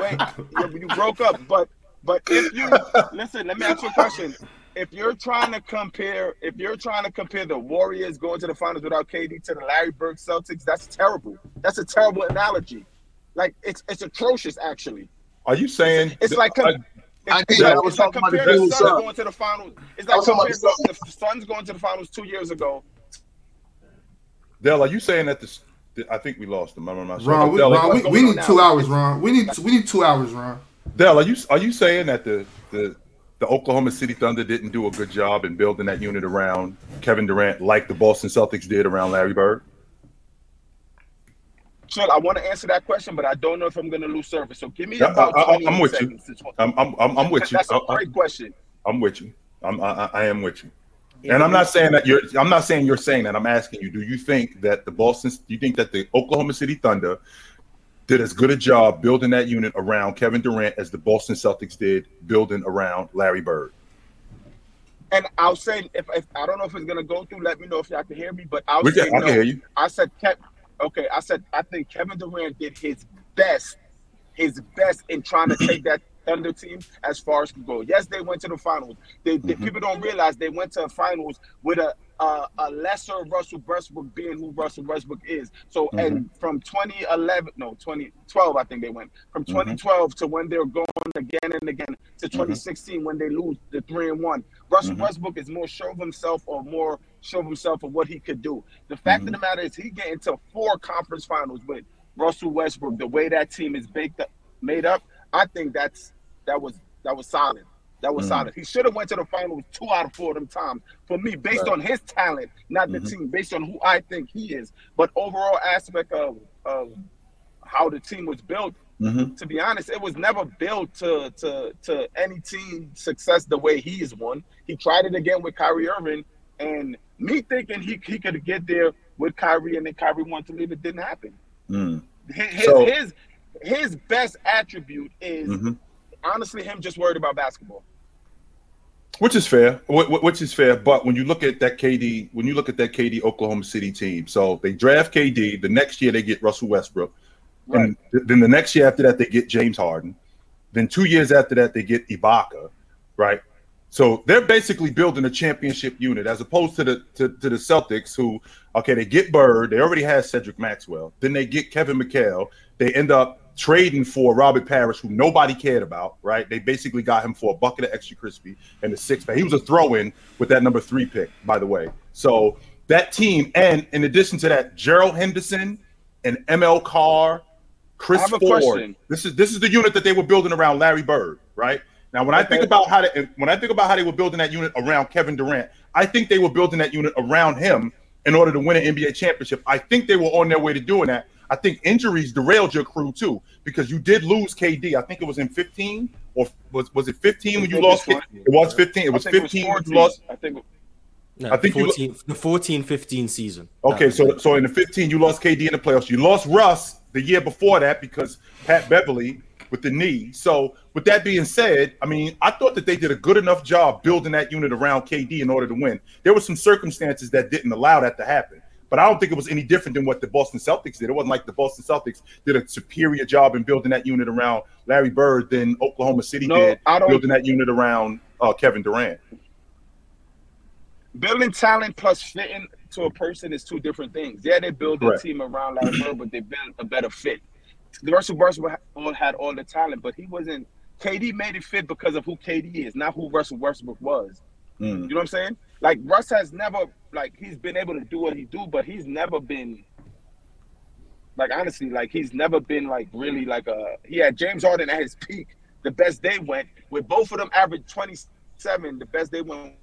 wait, you, you broke up, but but if you listen, let me ask you a question. If you're trying to compare, if you're trying to compare the Warriors going to the finals without KD to the Larry Bird Celtics, that's terrible. That's a terrible analogy. Like it's it's atrocious, actually. Are you saying It's like com- I- it's, I it's did. I was it's like talking about the comparing the Suns Suns. going to the finals. It's like was talking comparing the the Suns going to the finals two years ago. Dell, are you saying that this? I think we lost him. I'm not sure. Ron, we, Dell, Ron, we, we need on two hours, Ron. We need we need two hours, Ron. Dell, are you are you saying that the the the Oklahoma City Thunder didn't do a good job in building that unit around Kevin Durant like the Boston Celtics did around Larry Bird? Sure, I want to answer that question, but I don't know if I'm going to lose service. So give me Yeah, about I- I- 20 I'm with you. seconds. to I'm I'm I'm, I'm with you. That's a I- I- great question. I'm with you. I'm I, I- I am with you. And I'm not saying that you're. I'm not saying you're saying that. I'm asking you. Do you think that the Boston? Do you think that the Oklahoma City Thunder did as good a job building that unit around Kevin Durant as the Boston Celtics did building around Larry Bird? And I'll say, if, if I don't know if it's going to go through, let me know if y'all can hear me. But I'll We say can, I no. can hear you. I said, Kev, okay, I said, I think Kevin Durant did his best, his best in trying to take that Thunder team as far as can go. Yes, they went to the finals. They, they Mhm. people don't realize they went to the finals with a a, a lesser Russell Westbrook being who Russell Westbrook is. So mm-hmm. and from 2011, no 2012, I think they went from mm-hmm. 2012 to when they're going again and again to mm-hmm. 2016 when they lose the three and one. Russell Mhm. Westbrook is more sure of himself or more sure of himself of what he could do. The fact of the matter is he get into four conference finals with Russell Westbrook. The way that team is baked up, made up, I think that's that was that was solid. That was Mhm. solid. He should have went to the finals two out of four of them times. For me, based Right. on his talent, not the Mhm. team, based on who I think he is. But overall aspect of of how the team was built, Mm-hmm. to be honest, it was never built to to to any team success the way he's won. He tried it again with Kyrie Irving, and me thinking he he could get there with Kyrie, and then Kyrie wanted to leave. It didn't happen. Mm. His his So- his, his best attribute is hmm honestly him just worried about basketball. Which is fair. wh- wh- Which is fair. But when you look at that KD, when you look at that KD Oklahoma City team, so they draft KD. The next year they get Russell Westbrook, and then the next year after that they get James Harden. Then two years after that they get Ibaka, right? So they're basically building a championship unit as opposed to the to, to the Celtics, who okay they get Bird, they already had Cedric Maxwell, then they get Kevin McHale, they end up trading for Robert Parish, who nobody cared about, right? They basically got him for a bucket of extra crispy and the six pack. He was a throw-in with that number three pick, by the way. So that team, and in addition to that, Gerald Henderson and ML Carr, Chris a Ford. question. This is this is the unit that they were building around Larry Bird, right? Now, when I think about how they, when I think about how they were building that unit around Kevin Durant, I think they were building that unit around him in order to win an NBA championship. I think they were on their way to doing that. I think injuries derailed your crew too because you did lose KD. I think it was in 15 or was was it 15 when you lost? It was 15. It was 15 when you lost. I think. No, I think you- the 14 15 season. Okay, so so in the 15 you lost KD in the playoffs. You lost Russ the year before that because Pat Beverley with the knee. So with that being said, I mean, I thought that they did a good enough job building that unit around KD in order to win. There were some circumstances that didn't allow that to happen. But I don't think it was any different than what the Boston Celtics did. It wasn't like the Boston Celtics did a superior job in building that unit around Larry Bird than Oklahoma City No, did I don't- building that unit around uh, Kevin Durant. building talent plus fitting to a person is two different things. Yeah, they build a team around Larry Bird, but they built a better fit. The Russell Westbrook all had all the talent, but he wasn't. KD made it fit because of who KD is, not who Russell Westbrook was. Mm. You know what I'm saying? Like Russ has never like he's been able to do what he do, but he's never been like honestly, like he's never been like really like a he had James Harden at his peak. The best they went with both of them average 27. The best they went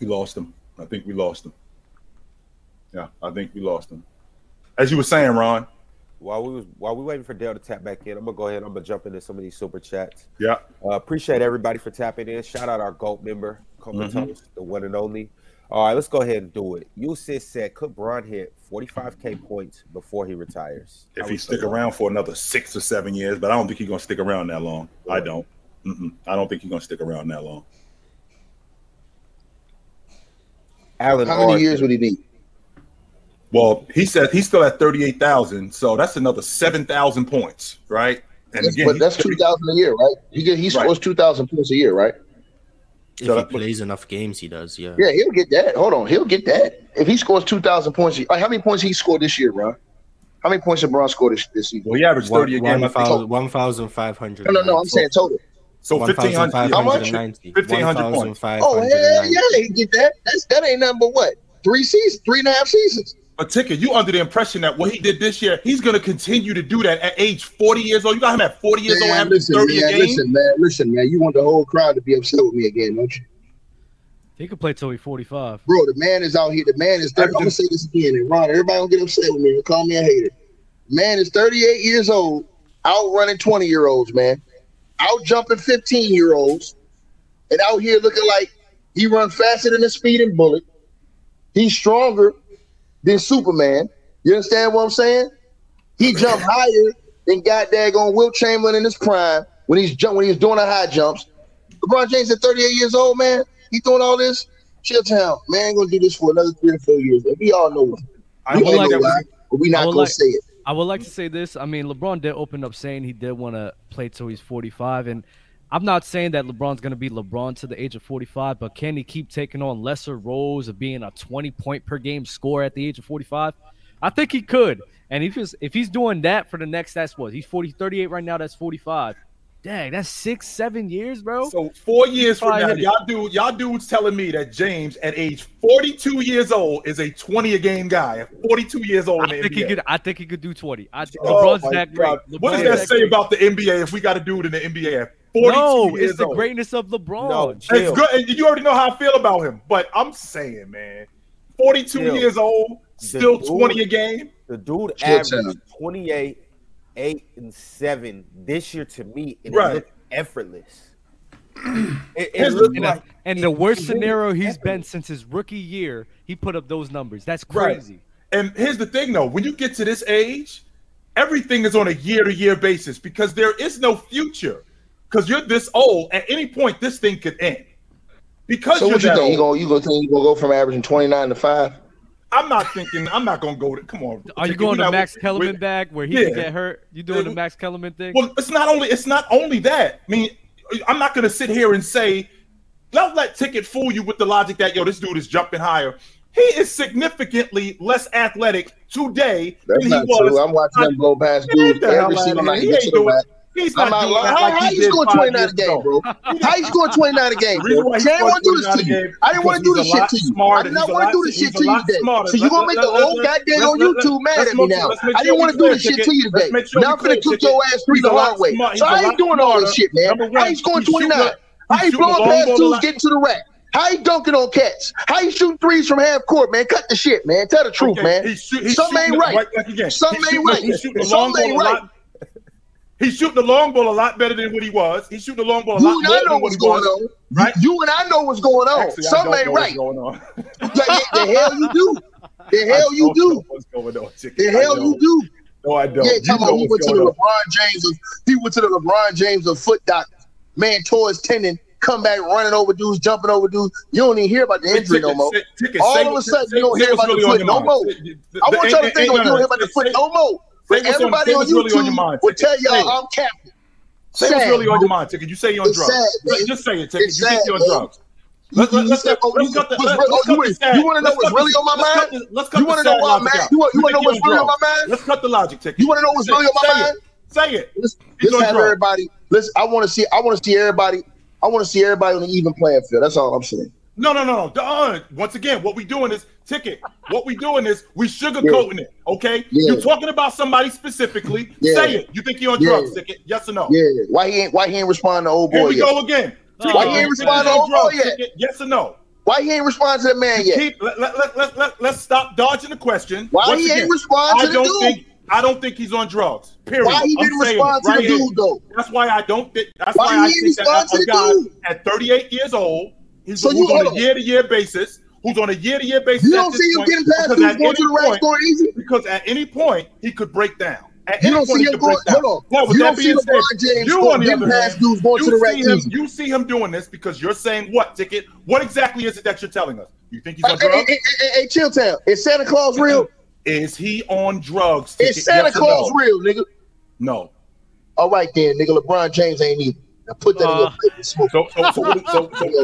We lost him. I think we lost him. Yeah, I think we lost him. As you were saying, Ron. While we was while we waiting for Dale to tap back in, I'm gonna go ahead. I'm gonna jump into some of these super chats. Yeah. Uh, appreciate everybody for tapping in. Shout out our GOAT member, Comatose, Mhm. the one and only. All right, let's go ahead and do it. Usis said could Bron hit 45k points before he retires. If I he stick say- around for another six or seven years, but I don't think he's gonna stick around that long. I don't. Mm-mm. I don't think he's gonna stick around that long. Alan How many R. years would he need? Well, he said he's still at thirty-eight thousand, so that's another seven thousand points, right? And That's, again, but that's two thousand a year, right? He get, he Right. scores two thousand points a year, right? If So he that- plays enough games, he does. Yeah. Yeah, he'll get that. Hold on, he'll get that. If he scores two thousand points, a- like, uh, how many points he scored this year, bro? How many points did Bron score this, this season? well, he averaged One- thirty a game. I think. 1,000 1,500. No, no, no. I'm saying total. So fifteen hundred. How much? 1,590. 1,500 points. Oh hell yeah, he get that. That's that ain't nothing but what three seasons, three and a half seasons. But Ticket, you under the impression that what he did this year, he's gonna continue to do that at age forty years old. You got him at forty years old, Man, averaging listen, thirty man, a game. listen, man, listen, man. You want the whole crowd to be upset with me again, don't you? He could play till he's 45. Bro, the man is out here. The man is 30. I'm gonna say this again, and Ron, everybody gonna get upset with me and call me a hater. Man is 38 years old, out running 20 year olds, man, out jumping 15 year olds, and out here looking like he run faster than a speeding bullet. He's stronger than Superman. You understand what I'm saying? He jumped higher than goddamn on Wilt Chamberlain in his prime when he's jump when he was doing the high jumps. LeBron James at 38 years old, man. He doing all this. Chill town, man. Gonna do this for another three or four years. And we all know it. I We like know why, but we not gonna like- say it. I would like to say this. I mean, LeBron did open up saying he did want to play till he's 45, and I'm not saying that LeBron's going to be LeBron to the age of 45, but can he keep taking on lesser roles of being a 20 point per game scorer at the age of 45? I think he could. And if he's if he's doing that for the next, that's what he's 40, 38 right now. That's 45. Dang, that's six, seven years, bro. So four years from now, y'all dude, y'all dudes telling me that James at age 42 years old is a 20 a game guy. At 42 years old I in the think he could. I think he could do 20. I, Oh LeBron's my that great. God. What does LeBron's that say great. about the NBA if we got to do it in the NBA at 42 No, years it's the old? greatness of LeBron. No, It's good. And you already know how I feel about him. But I'm saying, man, 42 Chill. years old, still dude- 20 a game. The dude averaged 28, 8, and 7 this year to me, and Right. it looked effortless. it it looked And, like and the worst it scenario he's happened. been since his rookie year, he put up those numbers. That's Right. crazy. And here's the thing, though: when you get to this age, everything is on a year-to-year basis because there is no future. Because you're this old, at any point, this thing could end. Because So you're what you think? You old, gonna you gonna think you gonna go from averaging 29 to five? I'm not thinking. I'm not gonna go to. Come on. Are you going to Max we- Kellerman we- bag where he Yeah. can get hurt? You doing the uh, Max Kellerman thing? Well, it's not only. It's not only that. I mean, I'm not gonna sit here and say, don't let ticket fool you with the logic that yo, this dude is jumping higher. He is significantly less athletic today That's than not he was. true. I'm watching him blow past Get dudes every out single night. He He ain't doing- rack. He's I'm not lying. How, like how you scoring 29 a game, ago. bro? how you scoring 29 a game, bro? I didn't want to do this to you. I didn't want to do this shit to you. I did not want to do this shit to you today. So you're going to make the whole goddamn on YouTube mad at me now. I didn't want to do this shit to you today. Now I'm going to kick your ass three the hard way. So I ain't doing all this shit, man. How you scoring 29. How you blowing past twos getting to the rack. How you dunking on cats? How you shooting threes from half court, man? Cut the shit, man. Tell the truth, okay. man. He's shoot, he's Something ain't right. right Something ain't right. Something ain't right. He's shooting the long ball a lot better than what he was. He's shooting the long ball a lot better than what he was. On, right? You and I know what's going on. Actually, Some ain't right. the, the, hell you do? The hell you do? What's going on? The hell you do? No, I don't. Yeah, you talking he went to the. LeBron James. Of, he went to the LeBron James of foot doctor. Man tore his tendon. Come back running over dudes, jumping over dudes. You don't even hear about the injury no more. All of a sudden, you don't hear about the foot no more. I want y'all to think you don't hear about the foot no more. Say everybody on, say on YouTube really on your mind. will tell y'all I'm Captain. Say what's really on your mind, Ticket. You say you're on drugs. Sad, just say it, Ticket. You sad, think you're on drugs. Let's, let's, let's, let's, let's cut the. Let's, let's cut the. You want to know what's really on my mind? Let's cut the. You want to know? You want to know what's really on my mind? Let's cut the logic, Ticket. You want to know what's really on my mind? Say it. Let's, have everybody. Listen, I want to see. I want to see everybody. I want to see everybody on an even playing field. That's all I'm saying. No, no, no, no. Uh, once again, what we doing is ticket. What we doing is we sugarcoating yeah. it. Okay, yeah. you're talking about somebody specifically. Yeah. Say it. You think you're on drugs? Ticket. Yes or no? Yeah. Why he ain't Why he ain't respond to old boy? Here we yet? go again. Ticket, why he ain't respond to old boy yet? Ticket. Yes or no? Why he ain't respond to the man yet? Keep, let, let, let, let, let, let's stop dodging the question. Why once he again, ain't respond to the dude? Think, I don't think he's on drugs. Period. Why he didn't respond it, right to the dude though? That's why I don't think. That's why, why I think that a guy at 38 years old so you who's on a year to year basis. Who's on a year to year basis? You don't see him getting past who's going to the rack point, score easy because at any point he could break down. At you don't see him going. Hold on. No, you don't see LeBron James you on the other past dudes going to the rack him. You see him doing this because you're saying what ticket? What exactly is it that you're telling us? You think he's uh, on uh, drugs? Hey, hey, hey, chill town. Is Santa Claus real? Is he on drugs? Ticket? Is Santa yes Claus no? real, nigga? No. All right then, nigga. LeBron James ain't either put that uh, in your smoke. So, so, so, so, so,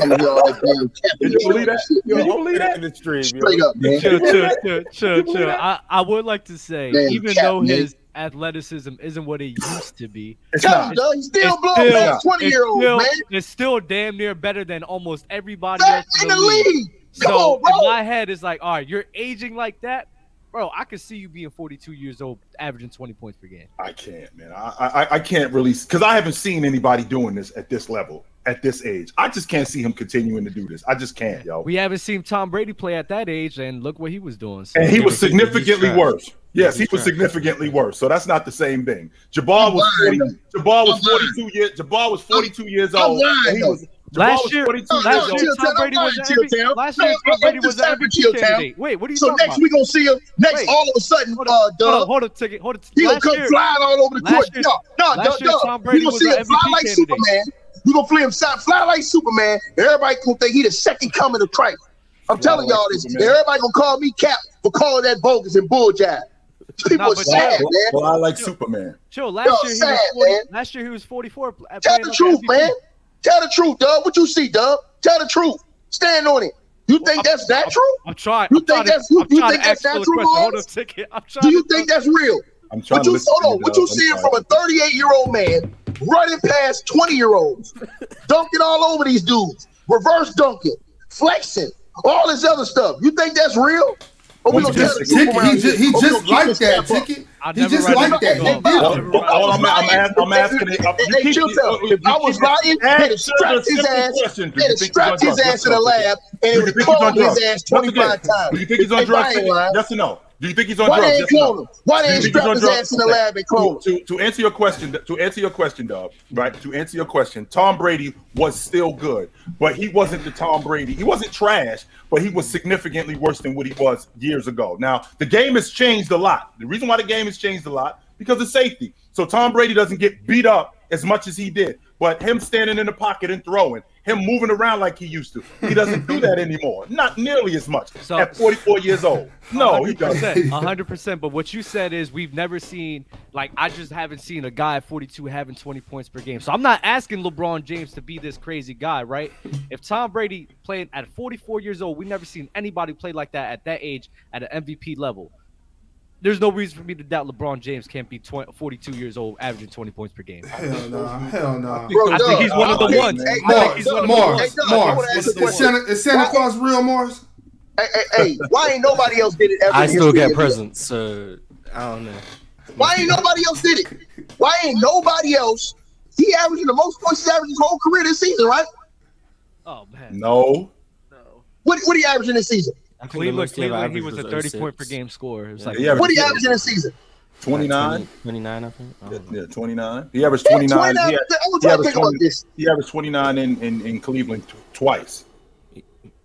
Some of y'all like man, Did you believe that? Shit, yo, you believe that in the stream? Straight yo. up, man. Chill, chill, chill, chill, chill. I, I would like to say, man, even Cap, though man. his athleticism isn't what it used to be. It's not. It's, it's still it's blowing still, past 20 year old, man. It's still damn near better than almost everybody that else in the league. league. So on, in my head, it's like, all right, you're aging like that bro, I could see you being 42 years old, averaging 20 points per game. I can't, man. I I, I can't really, because I haven't seen anybody doing this at this level, at this age. I just can't see him continuing to do this. I just can't, yo. We haven't seen Tom Brady play at that age, and look what he was doing. So and he, he was, was significantly worse. Yes, he was significantly worse. So that's not the same thing. Jabbar was 40, Jabbar was 42 years Jabbar was 42 years old. he was Last year, last year, Tom Brady was MVP. Last year, Tom Brady was the MVP candidate. Wait, what are you so talking about? So next we gonna see him. Next, Wait. all of a sudden, hold uh, Doug, hold, hold a ticket, hold a ticket. He gonna come flying all over the court. Year, no, no, Doug, Doug, we gonna see him fly like Superman. We gonna fly him fly like Superman. Everybody gonna think he the second coming of Christ. I'm telling y'all this. Everybody gonna call me Cap for calling that bogus and bull jive. People nah, sad, well, man. Well, I like Superman. Chill. Last year, he was last year he was 44. Tell the truth, man. Tell the truth, Dub. What you see, Dub? Tell the truth. Stand on it. You think well, that's I'm, that true? I'm, trying. You think that's you, think that's that true, Do you think that's real? I'm trying what you, to hold on. What you seeing from a 38 year old man running past 20 year olds, dunking all over these dudes, reverse dunking, flexing, all this other stuff. You think that's real? He just, like that, Ticket. He just like that. All I'm, asking, I'm it. Hey, chill if I was riding, they'd strapped his ass, they'd strapped his ass in the lab, and it would have his ass 25 times. Do you think he's on drugs? Yes or no? Do you think he's on Why drugs? They ain't him? Why they ain't strap his ass in the lab and clone to, to, to, answer your question, to answer your question, Dub, right? To answer your question, Tom Brady was still good, but he wasn't the Tom Brady. He wasn't trash, but he was significantly worse than what he was years ago. Now, the game has changed a lot. The reason why the game has changed a lot because of safety. So Tom Brady doesn't get beat up as much as he did. But him standing in the pocket and throwing, him moving around like he used to, he doesn't do that anymore. Not nearly as much so, at 44 years old. No, 100%, he doesn't. 100%. But what you said is we've never seen, like, I just haven't seen a guy at 42 having 20 points per game. So I'm not asking LeBron James to be this crazy guy, right? If Tom Brady played at 44 years old, we never seen anybody play like that at that age at an MVP level there's no reason for me to doubt LeBron James can't be 20, 42 years old, averaging 20 points per game. Hell no, nah, hell no. Nah. I think he's one of the ones. Hey, Marz, he's one Marz, of the Marz. Marz. Is, Santa, Claus real, Marz? Hey, hey, hey, why ain't nobody else did it? Ever I still get presents, so I don't know. Why ain't nobody else did it? Why ain't nobody else? He averaging the most points he's averaged his whole career this season, right? Oh man. No. No. What what he averaging this season? Cleveland, Cleveland, he was, was a 30 06. point per game scorer. Yeah. Like, yeah, what did he average in a season? 29? 29, I think. I uh-huh. yeah, 29. He averaged 29. Yeah, 29. He, had, he, averaged 20, he averaged 29 in, in, in Cleveland t- twice.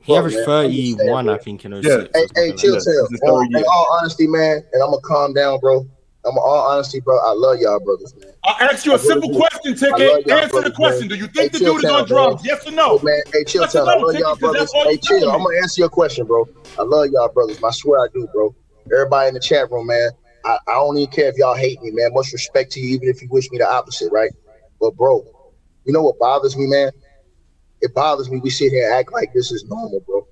He averaged 31, I think, in 06. Yeah. Hey, hey chill, like chill. In all honesty, man, and I'm going to calm down, bro. I'm all honesty, bro. I love y'all brothers, man. I asked you a simple question, Ticket. Answer brothers, the question. Man. Do you think hey, the dude is on drugs? Bro. Yes or no? Hey, man, hey, chill, yes I love y'all brothers. Hey, chill. I'm gonna answer your question, bro. I love y'all brothers. I swear I do, bro. Everybody in the chat room, man. I, I don't even care if y'all hate me, man. Much respect to you, even if you wish me the opposite, right? But bro, you know what bothers me, man? It bothers me. We sit here and act like this is normal, bro.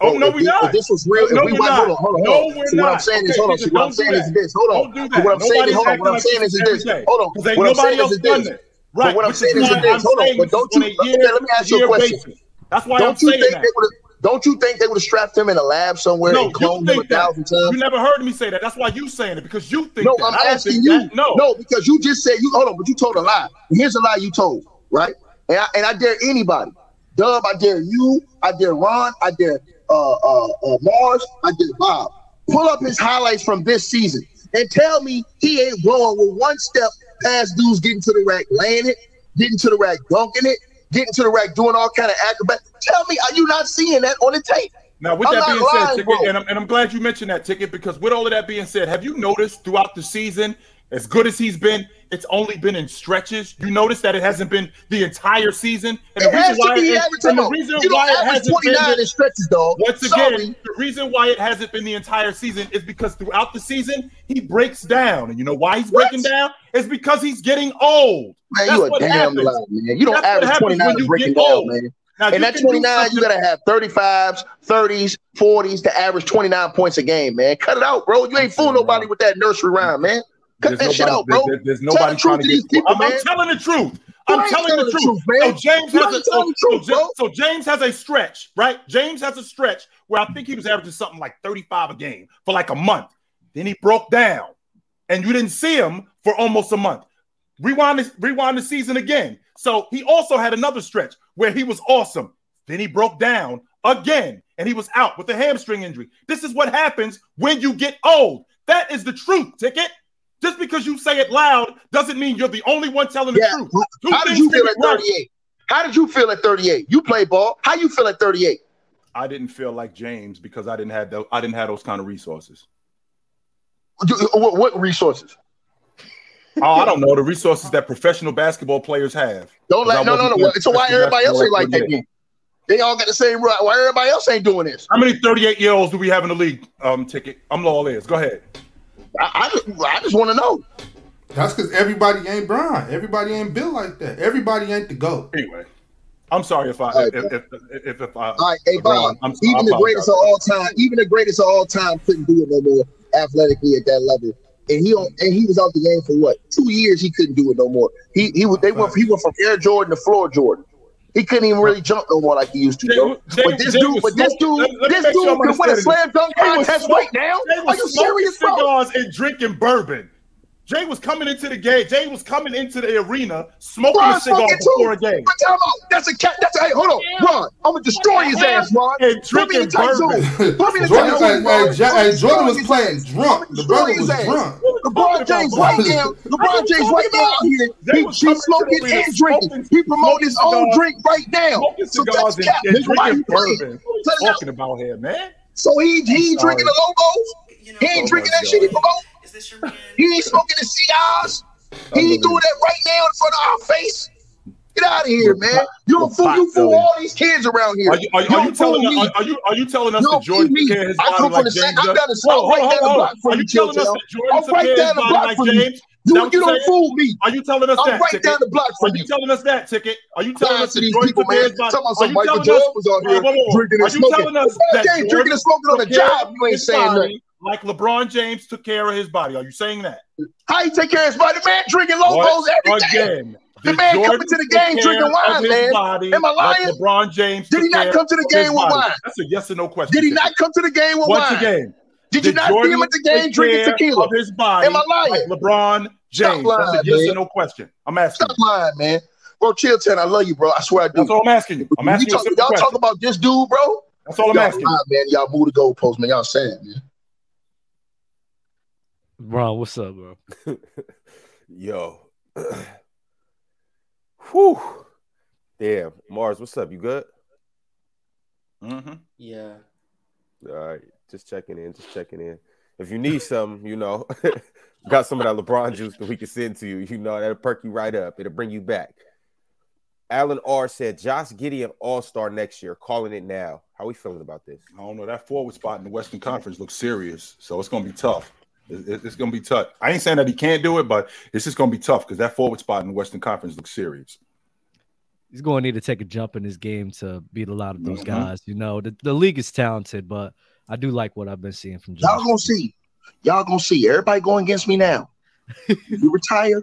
Oh, oh no, we're not. This was real, no, we're not. Hold on. No, we're not. What I'm saying okay, is, hold on. What I'm saying is this. Hold on. What I'm saying is, hold on. What I'm saying is this. Hold on. What I'm saying is this. Right. What I'm saying is this. Hold on. But don't you? Okay, let me ask you a question. That's why don't you think they would? Don't you think they would have strapped him in a lab somewhere no, and cloned him a thousand that. times? You never heard me say that. That's why you saying it because you think. No, that. I'm asking you. That. No, no, because you just said you. Hold on, but you told a lie. And here's a lie you told, right? And I, and I dare anybody, Dub. I dare you. I dare Ron. I dare uh, uh, uh, Marz, I did Bob. Pull up his highlights from this season and tell me he ain't going with one step past dudes getting to the rack, laying it, getting to the rack, dunking it, getting to the rack, doing all kind of acrobat. Tell me, are you not seeing that on the tape? Now, with I'm that being lying, said, Ticket, and I'm, and I'm glad you mentioned that, Ticket, because with all of that being said, have you noticed throughout the season, as good as he's been, it's only been in stretches. You notice that it hasn't been the entire season. And it the reason why it, average, and the reason you why it hasn't 29 been in stretches, dog. Once again, Sorry. the reason why it hasn't been the entire season is because throughout the season he breaks down, and you know why he's what? breaking down is because he's getting old. Man, That's you a damn happens. Man. You don't That's average 29 breaking down, old. man. Now, and that 29, you gotta have 35s, 30s, 40s to average 29 points a game, man. Cut it out, bro. You ain't fooling nobody with that nursery rhyme, man. There's nobody, shit out, bro. There, there's nobody trying to, to get. People, I'm, I'm, telling the truth. I'm telling, the truth. so James has a, so, James has a stretch, right? James has a stretch where I think he was averaging something like 35 a game for like a month. Then he broke down, and you didn't see him for almost a month. Rewind, the, rewind the season again. So he also had another stretch where he was awesome. Then he broke down again, and he was out with a hamstring injury. This is what happens when you get old. That is the truth, ticket. Just because you say it loud doesn't mean you're the only one telling the truth. Two How did you feel at 38? How did you feel at 38? You play ball. How you feel at 38? I didn't feel like James because I didn't have the, I didn't have those kind of resources. What, what resources? oh, I don't know the resources that professional basketball players have. Don't let no no no. So why everybody else ain't like that? Game? They all got the same. Why everybody else ain't doing this? How many thirty-eight year olds do we have in the league? Um, ticket. I'm all ears. Go ahead. I, I just, I just want to know. That's because everybody ain't Brian. Everybody ain't built like that. Everybody ain't the goat. Anyway, I'm sorry if I right, if, if, if, if I. All right, hey Brian, I'm, even I'm the greatest of all time, even the greatest of all time couldn't do it no more athletically at that level. And he on, and he was out the game for what two years? He couldn't do it no more. He he they went he went from Air Jordan to Floor Jordan. He couldn't even really jump no more like he used to. bro. but this dude, but this dude, let, let this dude sure can win a slam dunk contest right now. Are you serious, bro? and drinking bourbon. Jay was coming into the game. Jay was coming into the arena smoking Ron, a cigar before a game. That's a cat. That's a hey. Hold on, Ron. I'm gonna destroy his ass, Ron. And drinking bourbon. Put me in the Jordan, like, well, Jay, hey, Jordan was playing drunk. The brother was drunk. LeBron James right now. LeBron James right now. He, he, he smoking and drinking. He promoting his own drink right now. So that's cat. Drinking bourbon. What are you Talking about here, man. So he he drinking the Lobos. He ain't drinking that shit. He promoting this your man? You ain't smoking the cigars. He ain't doing that right now in front of our face. Get out of here, man. You don't fool, you fool all these kids around here. Are you, are, you, are you, telling me? are, you, are you telling us that Jordan can his I come like the James I'm down the south, right down the block from you, Chilltown. I'm right down the block from you. You, you don't fool me. Are you telling us I'm that? I'm right down the block from you. Are you telling us that ticket? Are you telling us that these people, man? Talking about some Michael Jordan was out here drinking and smoking. Are you telling us that drinking and smoking on the job? You ain't saying nothing like LeBron James took care of his body. Are you saying that? How he take care of his body? The man drinking Lobos every Again, day. The man Jordan coming to the game drinking wine, man. Body, Am I lying? Like LeBron James. Did he not come to the game with wine? That's a yes or no question. Did he not come to the game with Once wine? Once again. Did you not Jordan see him at the game drinking tequila? Of his body, Am I lying? Like LeBron James. Lying, That's a yes man. or no question. I'm asking. Stop lying, man. Bro, chill, Ten. I love you, bro. I swear I do. That's all I'm asking you. I'm asking you. Talk, y'all question. talk about this dude, bro. That's all I'm y'all asking. Lie, man, y'all move the goalpost, man. Y'all sad, man. Bro, what's up, bro? Yo. Whew. Damn. Marz, what's up? You good? Mm-hmm. Yeah. All right. Just checking in. Just checking in. If you need some, you know, got some of that LeBron juice that we can send to you. You know, that'll perk you right up. It'll bring you back. Alan R said Josh Giddey All Star next year. Calling it now. How we feeling about this? I don't know. That forward spot in the Western Conference looks serious, so it's gonna be tough. It- It's gonna be tough. I ain't saying that he can't do it, but it's just gonna be tough because that forward spot in the Western Conference looks serious. He's going to need to take a jump in his game to beat a lot of those Mhm. guys. You know, the, the league is talented, but I do like what I've been seeing from Y'all gonna see. Y'all gonna see. Everybody going against me now. you retire,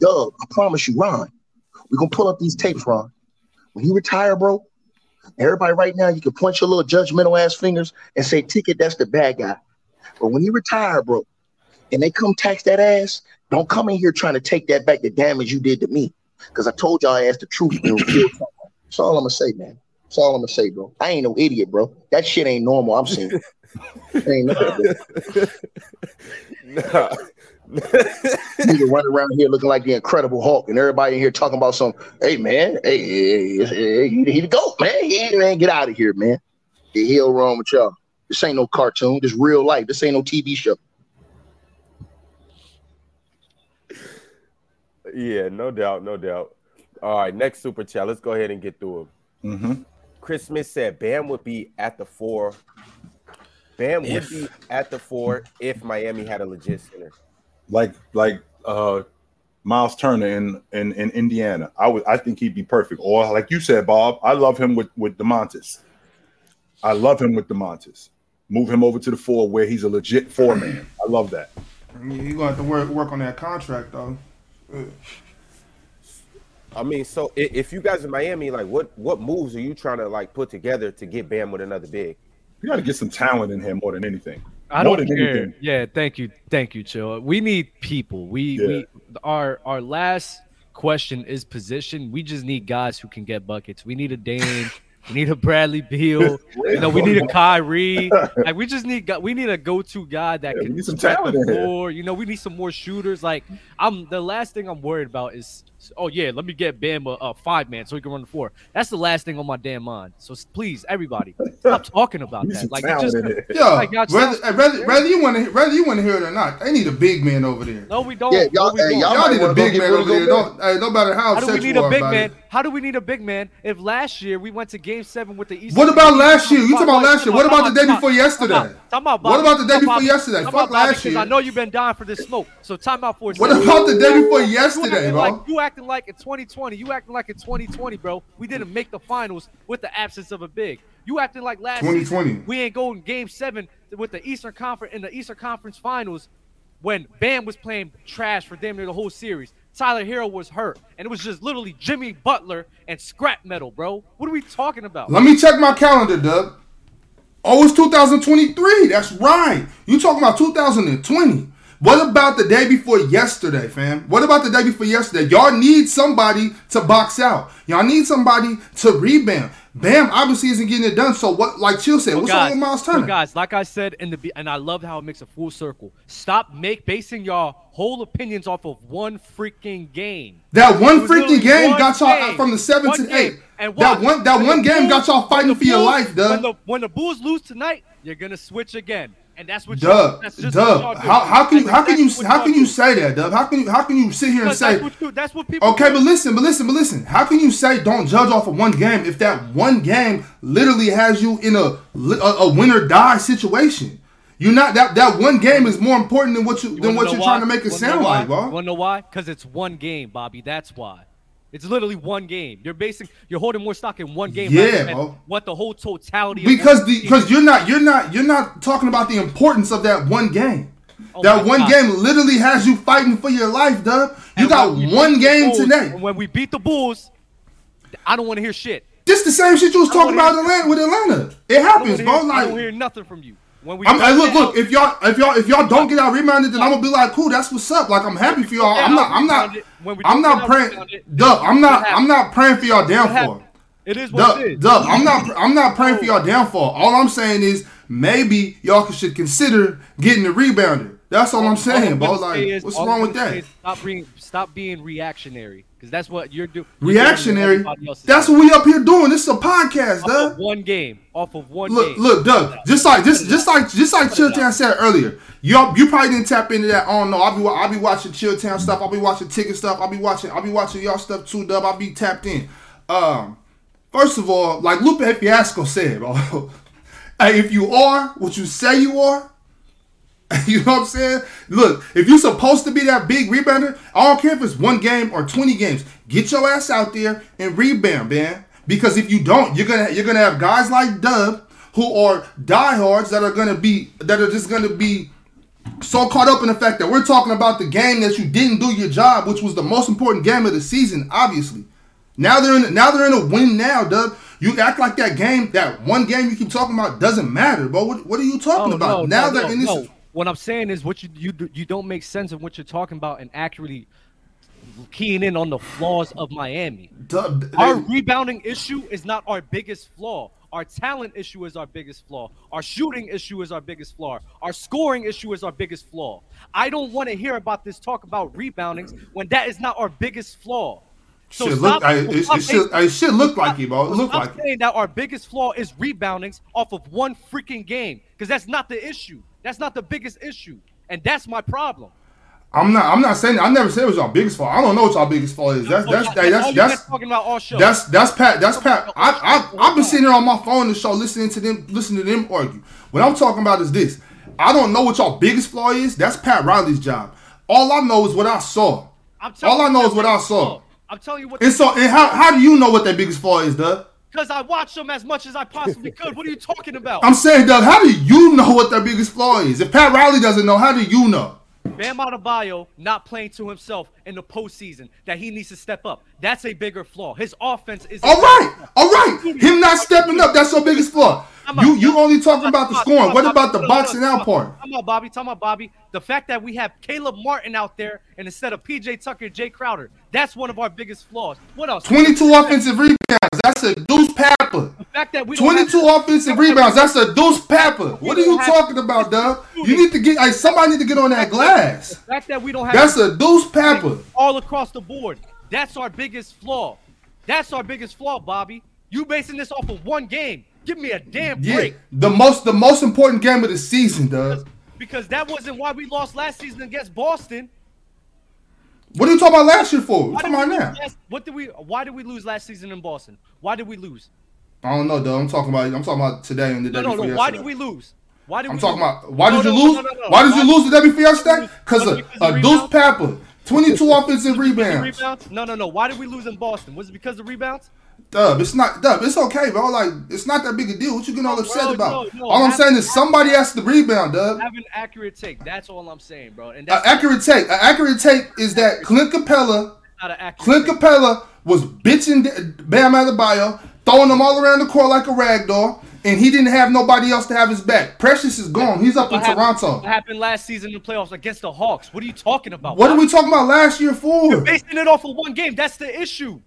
Doug. I promise you, Ron. we're gonna pull up these tapes, Ron. When you retire, bro. Everybody, right now, you can point your little judgmental ass fingers and say, "Ticket, that's the bad guy." But when you retire, bro, and they come tax that ass, don't come in here trying to take that back, the damage you did to me. Because I told y'all I asked the truth and revealed something. That's all I'm gonna say, man. That's all I'm gonna say, bro. I ain't no idiot, bro. That shit ain't normal. I'm seeing. ain't nothing, bro. Nah. nigga running around here looking like the Incredible Hulk, and everybody in here talking about some. Hey man, hey, hey, hey, he, he the goat, man. He, man, get out of here, man. The hell wrong with y'all? This ain't no cartoon. This real life. This ain't no TV show. Yeah, no doubt, no doubt. All right, next super chat. Let's go ahead and get through them. Mm-hmm. Chris Smith said Bam would be at the four. Bam If. would be at the four if Miami had a legit center. Like like uh Myles Turner in, in in Indiana. I would I think he'd be perfect. Or like you said, Bob, I love him with with Domantas. I love him with Domantas. Move him over to the four where he's a legit four man. I love that. You're gonna have to work work on that contract though. I mean, so if you guys in Miami, like, what what moves are you trying to like put together to get Bam with another big? You got to get some talent in here more than anything. I More don't than care. anything. Yeah, thank you, thank you, Chill. We need people. We Yeah. we our our last question is position. We just need guys who can get buckets. We need a Dame. we need a Bradley Beal. you know, we need a Kyrie. Like we just need we need a go-to guy that Yeah, we can need some talent the in here. floor. You know, we need some more shooters. Like I'm the last thing I'm worried about is oh yeah, let me get Bam a, a uh, five man so he can run the four. That's the last thing on my damn mind. So please, everybody, stop talking about that. some Like just in here. Yeah, Like, y'all whether, eh, whether, whether you want to whether you want to hear it or not, they need a big man over there. no, we don't. Yeah, y'all- we hey, don't. y'all Y'all need a big man Rudy over there. Gobert. Don't, hey, no matter how How do we need a big man? it. How do we need a big man if last year we went to Game Seven with the East? What about last year? You talking about last year? What about the day before yesterday? Time out, What about the day before yesterday? Fuck out, Bobby, last 'cause year. I know you've been dying for this smoke. So time out for a What about the day before yesterday, bro? Like acting like in 2020. You acting like in 2020, bro. We didn't make the finals with the absence of a big. You acting like last 2020. season we ain't going Game Seven with the Eastern Conference in the Eastern Conference Finals when Bam was playing trash for damn near the whole series. Tyler Herro was hurt, and it was just literally Jimmy Butler and scrap metal, bro. What are we talking about? Let me check my calendar, Doug. Oh, it's 2023. That's right. You talking about 2020. What about the day before yesterday, fam? What about the day before yesterday? Y'all need somebody to box out. Y'all need somebody to rebound. Bam obviously isn't getting it done. So what like Chill said, But what's guys, wrong with Myles Turner? guys, like I said in the and I love how it makes a full circle. Stop make basing y'all whole opinions off of one freaking game. That one freaking game one got y'all game. from the seven One to game. eight. And that one that when one game got y'all fighting for your life, Doug. When the, when the Bulls lose tonight, you're gonna switch again, and that's what Dub, that's just y'all Dub, do. how, how can you how can you how can you say that, Dub? How can you how can you sit here and say that's what, you, that's what people. Okay, do. but listen, but listen, but listen. How can you say don't judge off of one game if that one game literally has you in a a, a win or die situation? You're not that that one game is more important than what you, you than what you're why? trying to make it sound why? like, bro. Wanna know why? Because it's one game, Bobby. That's why. It's literally one game. You're basing. You're holding more stock in one game. Yeah, than bro. What the whole totality. Because of the because you're not you're not you're not talking about the importance of that one game. Oh that one God. game literally has you fighting for your life, Dub. You And got one game Bulls- today. When we beat the Bulls, I don't want to hear shit. This the same shit you was talking about Atlanta with Atlanta. It I don't happens, wanna bro. hear, I don't hear nothing from you. When we I'm, hey, look, look. If y'all, if y'all, if y'all don't get out rebounded, then I'm gonna be like, cool, that's what's up. Like I'm happy for y'all. I'm not, I'm not, I'm not praying. Dub, I'm not, I'm not praying for y'all downfall. It is what Dub, it is. Dub, I'm not, I'm not praying for y'all downfall. All I'm saying is maybe y'all should consider getting the rebounder. That's all I'm saying, bro. Like, is, what's wrong with that? Stop being, stop being reactionary, because that's what you're doing. Reactionary. That's what we up here doing. This is a podcast, Doug. one game, off of one look, game. Look, Doug. Just like just, just like just like Chilltown said earlier. You you probably didn't tap into that. I don't know. I'll be I'll be watching Chilltown stuff. I'll be watching ticket stuff. I'll be watching I'll be watching y'all stuff too, Dub. I'll be tapped in. Um, first of all, like Lupe Fiasco said, bro. hey, if you are what you say you are, You know what I'm saying? Look, if you're supposed to be that big rebounder, I don't care if it's one game or 20 games. Get your ass out there and rebound, man. Because if you don't, you're gonna you're gonna have guys like Dub who are diehards that are gonna be that are just gonna be so caught up in the fact that we're talking about the game that you didn't do your job, which was the most important game of the season, obviously. Now they're in now they're in a win now, Dub. You act like that game, that one game you keep talking about doesn't matter, bro. What, what are you talking oh, about? No, now no, they're no, in this what I'm saying is what you you you don't make sense of what you're talking about and accurately keying in on the flaws of Miami. Duh, our rebounding issue is not our biggest flaw. Our talent issue is our biggest flaw. Our shooting issue is our biggest flaw. Our scoring issue is our biggest flaw. I don't want to hear about this talk about reboundings when that is not our biggest flaw. So should stop, look, I, it, it, should, it should look like you, bro. It look like saying that our biggest flaw is reboundings off of one freaking game because that's not the issue. That's not the biggest issue, and that's my problem. I'm not. I'm not saying. I never said it was your biggest fault. I don't know what your biggest fault is. That's that's that's that's, that's talking about all show. That's that's Pat. That's Pat. I I I've been sitting here on my phone the show listening to them listening to them argue. What I'm talking about is this. I don't know what your biggest flaw is. That's Pat Riley's job. All I know is what I saw. I'm All I know is what I saw. I'm telling you what. And so, and how how do you know what that biggest flaw is, Doug? Because I watched them as much as I possibly could. What are you talking about? I'm saying, Doug, how do you know what their biggest flaw is? If Pat Riley doesn't know, how do you know? Bam Adebayo not playing to himself in the postseason, that he needs to step up. That's a bigger flaw. His offense is. All right, all right. Him not stepping up, that's your biggest flaw. You you only talking about the scoring. What about the boxing out part? Come on, Bobby. Talking about Bobby. The fact that we have Caleb Martin out there and instead of PJ Tucker, Jae Crowder. That's one of our biggest flaws. What else? 22 offensive rebounds. That's a deuce fact 22 offensive rebounds. That's a deuce papper. What are you talking about, Doug? You need to get like somebody need to get on that glass. The fact that we don't have That's a deuce papper. All across the board. That's our biggest flaw. That's our biggest flaw, Bobby. You basing this off of one game. Give me a damn break. Yeah, the most the most important game of the season, Doug. Because, because that wasn't why we lost last season against Boston. What are you talking about last year for? What talking about now? Last, what did we? Why did we lose last season in Boston? Why did we lose? I don't know, though. I'm talking about. I'm talking about today and the day no, no, no. Why did we lose? Why did I'm we talking lose? about. Why no, did you lose? Why did you lose the day yesterday? Because of a Deuce Pepper, 22 offensive rebounds. rebounds. No, no, no. Why did we lose in Boston? Was it because of rebounds? Dub, it's not Dub. It's okay, bro. Like it's not that big a deal. What you getting all upset bro, about? No, no, all I'm saying is somebody has to rebound, Dub. Have an accurate take. That's all I'm saying, bro. And that's an accurate take. An accurate take is that Clint Capela, Clint Capela was bitching Bam Adebayo, throwing them all around the court like a rag doll, and he didn't have nobody else to have his back. Precious is gone. He's up what in happened, Toronto. What happened last season in the playoffs against the Hawks? What are you talking about? What are we talking about last year for? You're basing it off of one game. That's the issue.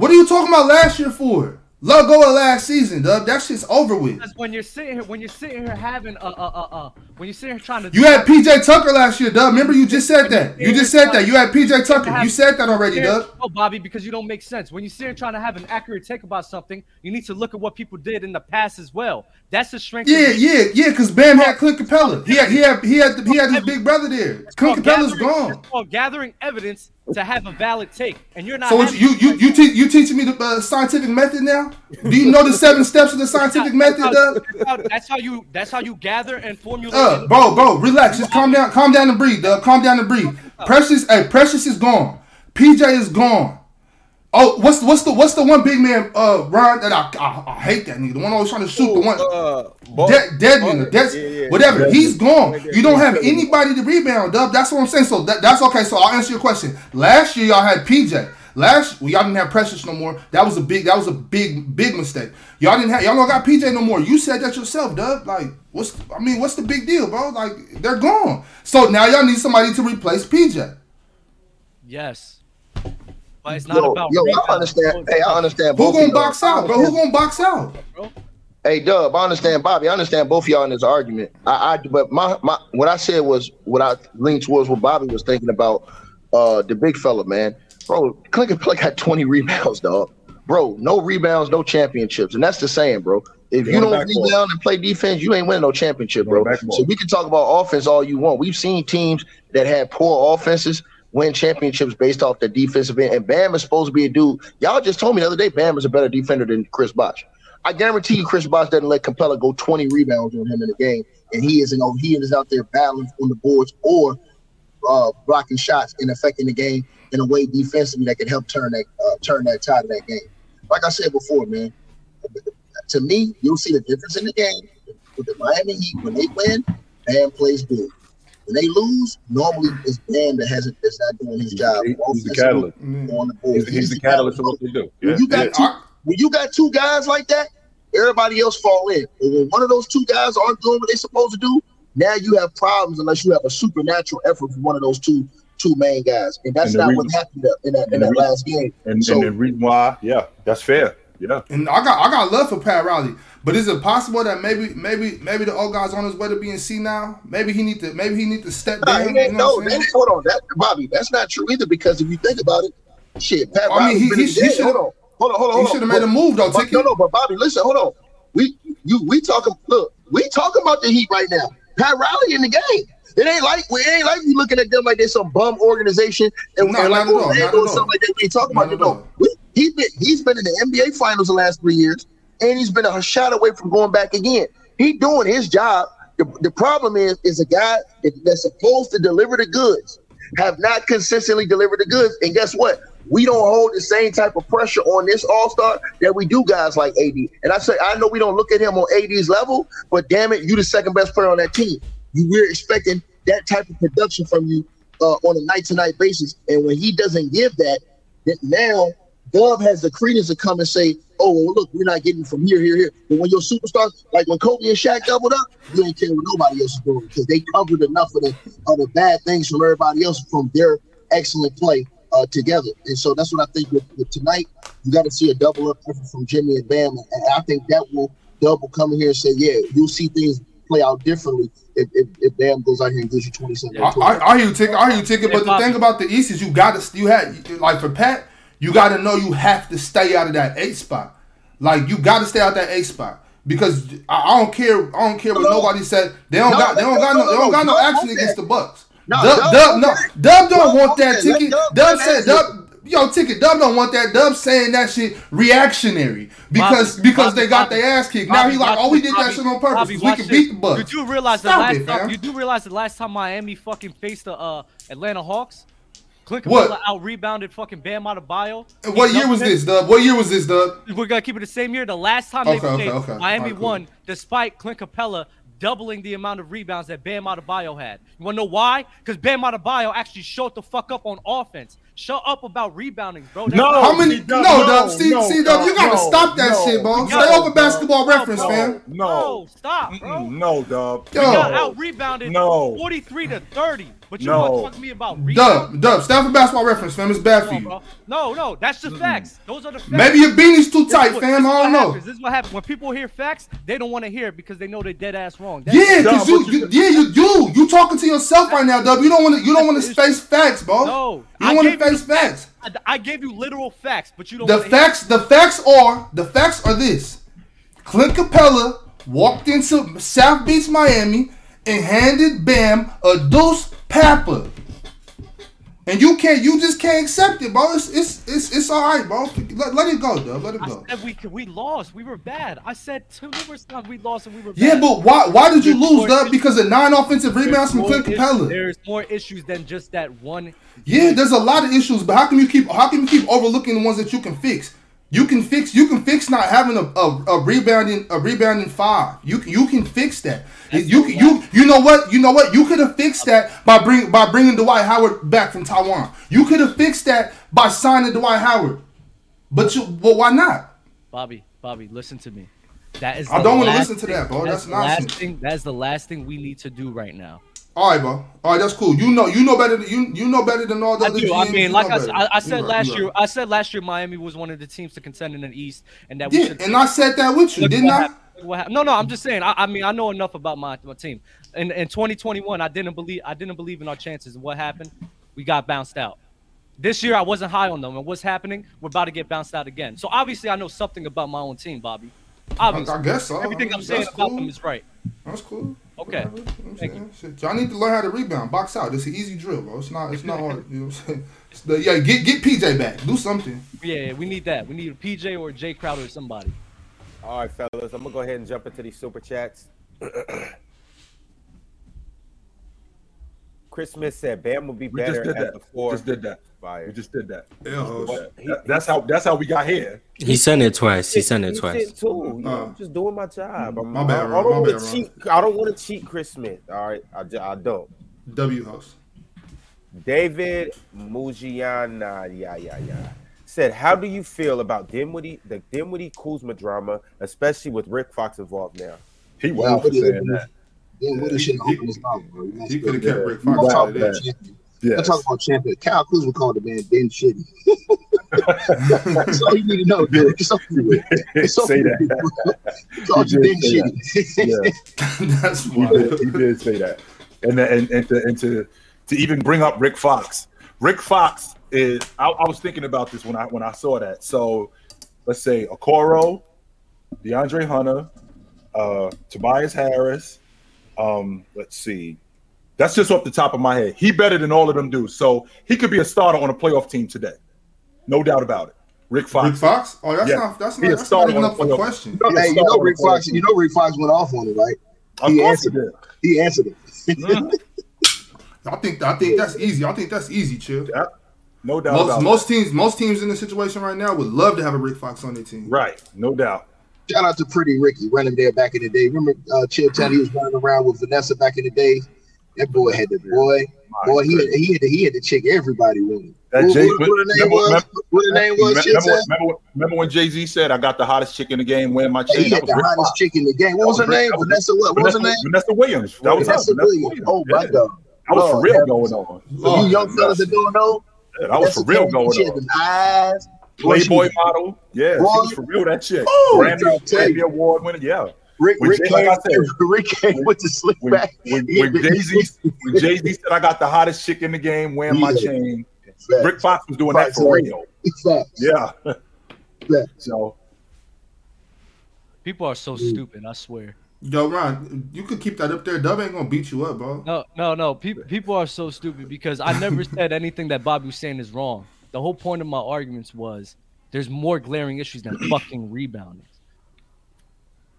What are you talking about last year for? Let go of last season, dub. That shit's over with. Because when you're sitting here, when you're sitting here having a, uh, uh, uh, when you're sitting here trying to, you had PJ Tucker last year, dub. Remember, you just said that. You just said that. You had PJ Tucker. You said that already, dub. Oh, Bobby, because you don't make sense. When you're sitting here trying to have an accurate take about something, you need to look at what people did in the past as well. That's the strength. Yeah, yeah, yeah. Because Bam had Clint Capela. He had, he had, he had, he had his big brother there. Clint Capela's gone. It's called gathering evidence to have a valid take, and you're not. So you you you te- you teaching me the uh, scientific method now? Do you know the seven steps of the scientific method, Doug? That's how you that's how you gather and formulate. Uh, bro, bro, relax. Just calm down, calm down and breathe, Doug. Calm down and breathe. Precious, hey, Precious is gone. PJ is gone. Oh, what's the, what's the what's the one big man uh Ron that I, I, I hate that nigga the one always trying to shoot Ooh, the one uh, De- Dedmon Dead, yeah, yeah, whatever yeah. he's gone you don't have anybody to rebound Dub that's what I'm saying so that, that's okay so I'll answer your question last year y'all had PJ Last well, y'all didn't have Precious no more. That was a big that was a big big mistake. Y'all didn't have y'all don't got PJ no more. You said that yourself, Dub. Like what's I mean what's the big deal, bro? Like they're gone. So now y'all need somebody to replace PJ. Yes. But it's not yo, about yo. I understand. Hey, I understand. Who gonna box out, bro? Who gonna box out? bro? Hey, Dub, I understand, Bobby. I understand both y'all in this argument. I, I, but my, my, what I said was what I leaned towards what Bobby was thinking about. Uh, the big fella, man, bro. Click and play got twenty rebounds, dog. Bro, no rebounds, no championships, and that's the saying, bro. If you don't rebound and play defense, you ain't winning no championship, bro. So we can talk about offense all you want. We've seen teams that had poor offenses win championships based off the defensive end. And Bam is supposed to be a dude. Y'all just told me the other day Bam is a better defender than Chris Bosh. I guarantee you, Chris Bosh doesn't let Capela go 20 rebounds on him in a game, and he isn't over. He is out there battling on the boards or uh, blocking shots and affecting the game in a way defensively that can help turn that uh, turn that tide of that game. Like I said before, man, to me, you'll see the difference in the game with the Miami Heat when they win. Bam plays good. When they lose, normally it's Bam that hasn't that's not doing his job. He's, he's the catalyst. On the mm-hmm. board. He's, he's, he's the, the catalyst of what they do. Yeah. you got yeah. two, when you got two guys like that, everybody else fall in. And when one of those two guys aren't doing what they're supposed to do, now you have problems unless you have a supernatural effort from one of those two two main guys, and that's and not reason, what happened in that, in that reason, last game. And, so, and the reason why, yeah, that's fair. Yeah, and I got I got love for Pat Riley, but is it possible that maybe maybe maybe the old guy's on his way to being C now? Maybe he need to maybe he need to step down. you know no, that, hold on, that Bobby, that's not true either. Because if you think about it, shit, Pat I mean, he, he, he should hold on. Hold on, hold on, He should have made a move though. But, no, no, but Bobby, listen, hold on. We you we talking look, we talking about the Heat right now. Pat Riley in the game. It ain't like we ain't like we looking at them like they're some bum organization and, no, and like or oh, something like that. We ain't talking about it. No, we, he been he's been in the NBA finals the last three years, and he's been a shot away from going back again. He doing his job. The, the problem is is a guy that, that's supposed to deliver the goods have not consistently delivered the goods. And guess what? we don't hold the same type of pressure on this All Star that we do guys like AD. And I say I know we don't look at him on AD's level, but damn it, you're the second best player on that team. You we're expecting that type of production from you uh, on a night to night basis. And when he doesn't give that, that now Dub has the credence to come and say, "Oh, well, look, we're not getting from here, here, here." But when your superstars, like when Kobe and Shaq doubled up, you ain't care what nobody else is doing because they covered enough of the of the bad things from everybody else from their excellent play uh, together. And so that's what I think with, with tonight. You got to see a double up effort from Jimmy and Bam, and I think that will double come in here and say, yeah, you'll see things play out differently if, if, if Bam goes out here and gives you 27. I, I, I hear you ticket. I hear you ticket. But the thing about the East is you got to you had like for Pat, you got to know you have to stay out of that eight spot. Like you got to stay out that eight spot because I, I, don't care. I don't care what no. nobody said. They don't no, got. They don't got no. They don't got no action against the Bucks. No, Dub, Dub, Dub no, Dub don't want that ticket. Dub said Dub. Yo, ticket. Dub don't want that. Dub saying that shit reactionary because Bobby, because Bobby, they got their ass kicked. Bobby, now he like, oh, we did that shit on purpose. we can beat the Bucks. You do realize the last it, time, you do realize the last time Miami fucking faced the uh, Atlanta Hawks. Clint Capela out rebounded fucking Bam Adebayo. And what year was this, Dub? What year was this, Dub? We're gonna keep it the same year. The last time okay, they played, okay, okay. Miami right, cool. won despite Clint Capela doubling the amount of rebounds that Bam Adebayo had. You want to know why? Because Bam Adebayo actually showed the fuck up on offense. Shut up about rebounding, bro. That's no, how many? No, no, Dub, Steve, no, see, Dub, you gotta no, stop that no, shit, bro. Stay over basketball reference, man. No, stop, bro. No, Dub. You got out rebounded. No, forty-three to thirty. But you no. want to talk to me about rebound? Dub, Dub, stay for basketball reference, fam. It's bad for you. Bro. No, no, that's the facts. Those are the facts. Maybe your beanie's too tight, what, fam. I don't know. Happens. This is what happens. When people hear facts, they don't want to hear it because they know they're dead ass wrong. That's yeah, because you, you, yeah, you do. You talking to yourself right now, Dub. You don't want to. You don't want to face facts, bro. No, you don't want to face facts. I, I gave you literal facts, but you don't. The facts. The facts are. The facts are this. Clint Capela walked into South Beach, Miami, and handed Bam a deuce papa. And you can't, you just can't accept it, bro. It's it's it's, it's all right, bro. Let, let it go, Dub. Let it go. I said we we lost. We were bad. I said two numerous times we lost and we were. Yeah, but why why did you there's lose, Dub? Because of nine offensive rebounds from Clint Capela. There's more issues than just that one. Yeah, there's a lot of issues, but how can you keep how can you keep overlooking the ones that you can fix? You can fix you can fix not having a, a, a rebounding a rebounding five. You can you can fix that. That's you can, you you know what you know what you could have fixed that by bring by bringing Dwight Howard back from Taiwan. You could have fixed that by signing Dwight Howard. But you but why not? Bobby, Bobby, listen to me. That is. I don't wanna listen to that, bro. That's the last nonsense. thing. That's the last thing we need to do right now. All right, bro. All right, that's cool. You know you know better than you you know better than all the I other do. I mean, like I. I, I said right, last year. I said last year Miami was one of the teams to contend in the East, and that we Yeah, should. and I said that with you, didn't I? what. No, no, I'm just saying. I, I mean, I know enough about my, my team. In in 2021, I didn't believe I didn't believe in our chances. And what happened? We got bounced out. This year, I wasn't high on them, and what's happening? We're about to get bounced out again. So obviously, I know something about my own team, Bobby. I, Obviously, I guess so. everything I'm That's saying about cool. them is right. That's cool. Okay. Whatever, you know I'm Thank saying? Shit, Y'all need to learn how to rebound, box out. It's an easy drill, bro. It's not. It's not hard. You know what I'm saying? The- yeah, get get PJ back. Do something. Yeah, we need that. We need a PJ or a Jae Crowder or somebody. All right, fellas, I'm gonna go ahead and jump into these super chats. Chris Smith said Bam will be We better just did at that. the four. Just did that. Fire. We just did that. Yeah, hoes. That- That's how. That's how we got here. He sent it twice. He sent it He twice. said too. You know, Uh, I'm just doing my job. I'm, my bad, I, I don't want to cheat. I don't want to cheat Chris Smith. All right, I, I don't. W host. David Mujiana, yeah, yeah, yeah, said, "How do you feel about Dinwiddie, the Dinwiddie Kuzma drama, especially with Rick Fox involved now?" He Yeah, was but saying that. Dinwiddie should have opened his mouth, bro. You know, He could have kept Rick I'm Fox out talking of about that. champion. Yeah. I'm talking about champion. Kyle Kuzma called the man Ben Shitty. That's all you need to know, dude. It's over with. It's over Say with. that. He called you He Ben did say Shitty. Yeah. That's he did, he did say that, and and and to, and to to even bring up Rick Fox. Rick Fox is. I, I was thinking about this when I when I saw that. So let's say Okoro, DeAndre Hunter, uh, Tobias Harris. Um, let's see. That's just off the top of my head. He better than all of them do. So he could be a starter on a playoff team today, no doubt about it. Rick Fox. Rick Fox? Oh, that's Yeah. not. That's He not. is That's not starting even up for question. No, Yeah, hey, you know Rick Fox. You know Rick Fox went off on it, right? Of He course he answered did. He answered it. Mhm. I think. I think that's easy. I think that's easy, chill. Yeah, no doubt Most about most teams most teams in this situation right now would love to have a Rick Fox on their team. Right, no doubt. Shout out to Pretty Ricky running there back in the day. Remember uh, Chill Town? He was running around with Vanessa back in the day. That boy had the boy. Boy, he had, he had the, he had the chick everybody wanted. That What, Jay- what, what the name remember- was? remember- What the name was? Remember, remember, when- remember when Jay Z said, "I got the hottest chick in the game wearing my chain"? he had the hottest Fox. chick in the game. What was her name? Was- Vanessa. What, what was her name? Vanessa Williams. That was Vanessa. Vanessa Williams. Williams. Oh my Yeah. God. That was for real going on. For you young fellas that don't know, Yeah, that was for real going She had on. them eyes. Boy, she Playboy model. Yeah, she was for real. That chick. Oh, Grammy, Grammy. Award winner. Yeah. Rick, When Rick, Jay- like came, I said, Rick came with the slick When, back. when, when Jay Z when Jay Z said, "I got the hottest chick in the game wearing my chain," Facts. Rick Fox was doing that for real. Facts. Yeah. Facts. So People are so Mm. stupid. I swear. Yo, Ron, you could keep that up there. Dub ain't gonna beat you up, bro. No, no, no. People, people are so stupid because I never said anything that Bobby was saying is wrong. The whole point of my arguments was there's more glaring issues than fucking rebounding.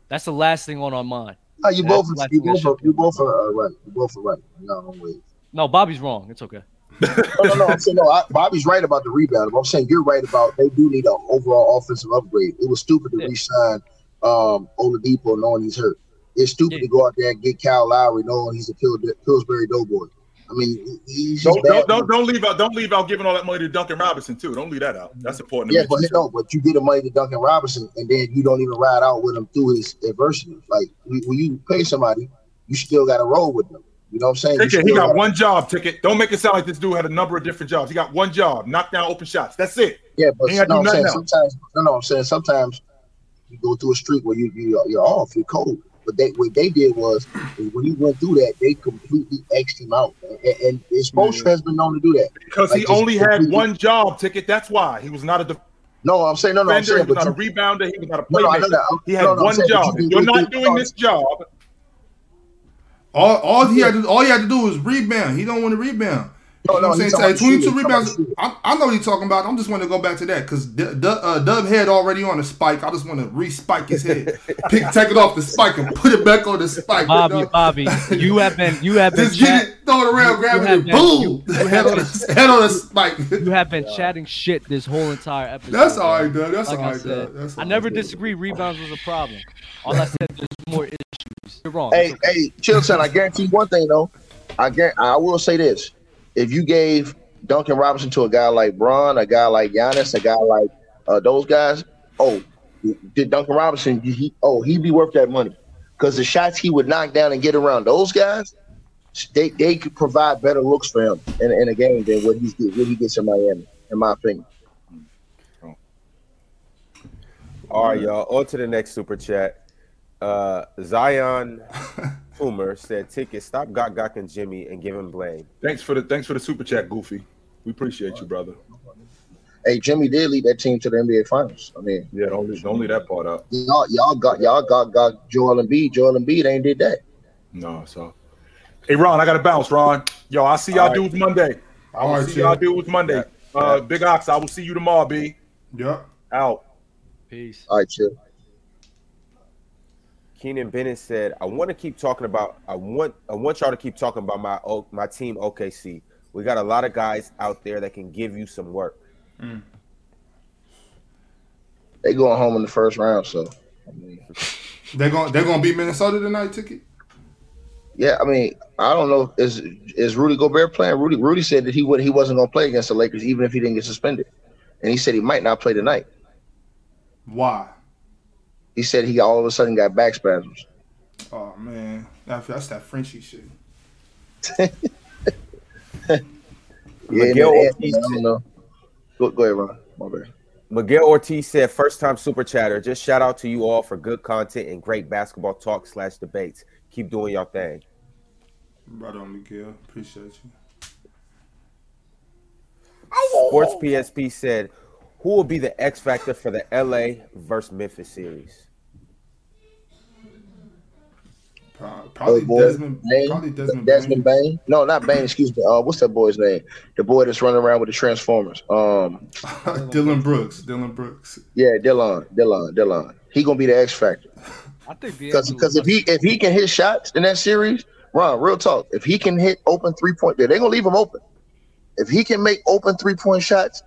That's the last thing on our mind. No, you both, the last you both, are, you both are uh, right. You both are right. No, no way. No, Bobby's wrong. It's okay. No, no, no. I'm saying no. I, Bobby's right about the rebound. But I'm saying you're right about they do need an overall offensive upgrade. It was stupid to Yeah. re-sign um, Oladipo knowing he's hurt. It's stupid Yeah. to go out there and get Kyle Lowry knowing he's a Pill- Pillsbury Doughboy. I mean, he's don't, don't, don't don't leave out don't leave out giving all that money to Duncan Robinson too. Don't leave that out. That's important. to Yeah, but too. no, but you get the money to Duncan Robinson, and then you don't even ride out with him through his adversity. Like when you pay somebody, you still got to roll with them. You know what I'm saying? Ticket, he got gotta- one job. Ticket. Don't make it sound like this dude had a number of different jobs. He got one job. Knock down open shots. That's it. Yeah, but no, I'm saying nothing sometimes. No, no, I'm saying sometimes you go through a streak where you, you you're off, you're cold. But they what they did was when he went through that, they completely xed him out, and, and his mm-hmm. post has been known to do that. Because Like, he only had one job. Ticket. That's why he was not a No, I'm saying no, no, I'm saying, he was but not a rebounder. He was not a No, no, I know playmaker. that. I'm- He had no, no, one saying, job. You you're did- not doing this job, All all he had to all he had to do was rebound. He don't want to rebound. Oh, no, I'm saying hey, 22 rebounds. I, I, know what you're talking about. I'm just want to go back to that because D- D- uh, Dub head already on the spike. I just want to re-spike his head, Pick, take it off the spike and put it back on the spike. Bobby, you know? Bobby, you have been, you have been, just chat- get it, throw it around, grab it, been, boom, you, you head on the head on the spike. You have been chatting shit this whole entire episode. That's all right, Doug. That's like all right, Doug. That's I never disagree. Rebounds was a problem. All I said there's more issues. You're wrong. Hey, okay. hey, Chilltown, I guarantee one thing though. I guarantee, I will say this: if you gave Duncan Robinson to a guy like Bron, a guy like Giannis, a guy like uh, those guys, oh, did Duncan Robinson? He, oh, he'd be worth that money because the shots he would knock down and get around those guys, they they could provide better looks for him in, in a game than what he's what he gets in Miami, in my opinion. All right, y'all. On to the next super chat. Uh, Zion Boomer said, "Ticket, stop Gok Gok and Jimmy and give him blame." Thanks for the thanks for the super chat, Goofy. We appreciate you, brother. Hey, Jimmy did lead that team to the NBA Finals. I mean, yeah, only only that part up. Y'all, y'all got y'all got got Joel Embiid. Joel Embiid ain't did that. No, so hey, Ron, I got to bounce, Ron. Yo, I'll see y'all all dudes. Monday. I'll right, see y'all dudes Monday. Yeah. Uh, yeah. Big Ox, I will see you tomorrow, B. Yep. Out. Peace. All right, chill. Keenan Bennett said, "I want to keep talking about. I want. I want y'all to keep talking about my my team OKC. We got a lot of guys out there that can give you some work. Mm. They going home in the first round, so I mean, they're going they're going to beat Minnesota tonight. Ticket. Yeah, I mean, I don't know. Is is Rudy Gobert playing? Rudy Rudy said that he would he wasn't going to play against the Lakers even if he didn't get suspended, and he said he might not play tonight. Why? He said he all of a sudden got back spasms. Oh man, that's, that's that Frenchy shit. yeah, Miguel Ortiz, I don't know. Go, go ahead, Ron. My bad. Miguel Ortiz said, first time super chatter. Just shout out to you all for good content and great basketball talk slash debates. Keep doing your thing. Right on, Miguel. Appreciate you. Sports PSP said, who will be the X factor for the LA versus Memphis series? Probably, oh, Desmond, Bane. probably Desmond, Desmond Bane. Bane. No, not Bain. Excuse me. Uh, what's that boy's name? The boy that's running around with the Transformers. Um, Dillon Brooks. Dillon Brooks. Yeah, Dillon. Dillon. Dillon. He gonna be the X factor. I think because because if he if he can hit shots in that series, Ron, real talk. If he can hit open three point, they're gonna leave him open. If he can make open three point shots,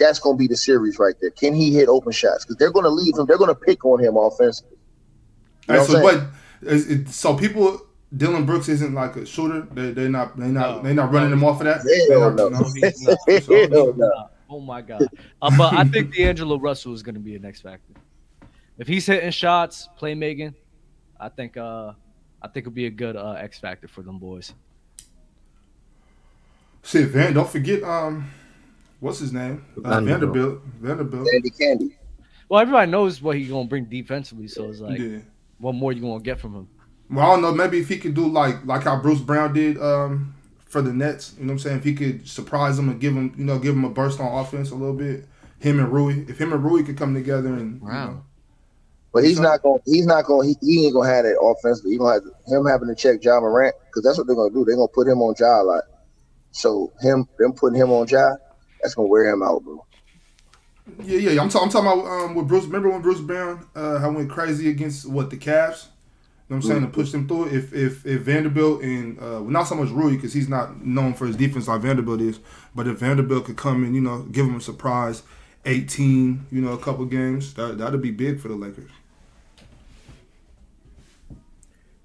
that's going to be the series right there. Can he hit open shots? Because they're going to leave him. They're going to pick on him offensively. You know so what? It, so people, Dillon Brooks isn't like a shooter. They they not They're not no. they not running him off of that. Hell no. no. no. Oh my god! Uh, but I think D'Angelo Russell is going to be a next factor. If he's hitting shots, playmaking, I think uh I think it'll be a good uh, X factor for them boys. Shit, Van, don't forget um what's his name? Uh, Vanderbilt. Vanderbilt. Andy Candy. Well, everybody knows what he's gonna bring defensively, so it's like, yeah. what more you gonna get from him? Well, I don't know. Maybe if he could do like like how Bruce Brown did um, for the Nets, you know what I'm saying? If he could surprise them and give him, you know, give him a burst on offense a little bit. Him and Rui, if him and Rui could come together and wow. You know, but he's not going. He's not going. He, he ain't gonna have that offense. He gonna have him having to check Ja Morant because that's what they're gonna do. They're gonna put him on Ja a lot. So him, them putting him on Ja, that's gonna wear him out, bro. Yeah, yeah. I'm, talking. I'm talking about um, with Bruce. Remember when Bruce Brown uh, how went crazy against what the Cavs? You know what I'm saying mm-hmm. to push them through. If if if Vanderbilt and uh, well, not so much Rui because he's not known for his defense like Vanderbilt is, but if Vanderbilt could come and you know give him a surprise, 18, you know, a couple games, that that'd be big for the Lakers.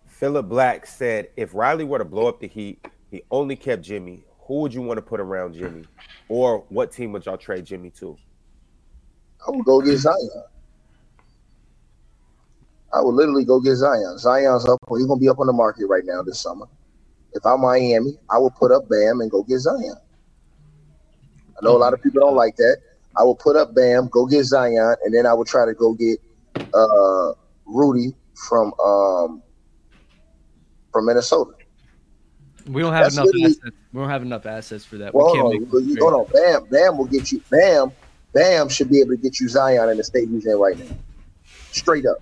Philip Black said, if Riley were to blow up the Heat, he only kept Jimmy who would you want to put around Jimmy, or what team would y'all trade Jimmy to? I would go get Zion. I would literally go get Zion. Zion's up. He's gonna be up on the market right now this summer. If I'm Miami, I would put up Bam and go get Zion. I know a lot of people don't like that. I would put up Bam, go get Zion, and then I would try to go get uh, Rudy from um, from Minnesota. We don't have That's enough. Assets. We don't have enough assets for that. Well, we can't hold, on, hold on. Bam, Bam will get you. Bam, Bam should be able to get you Zion in the state he's in right now. Straight up,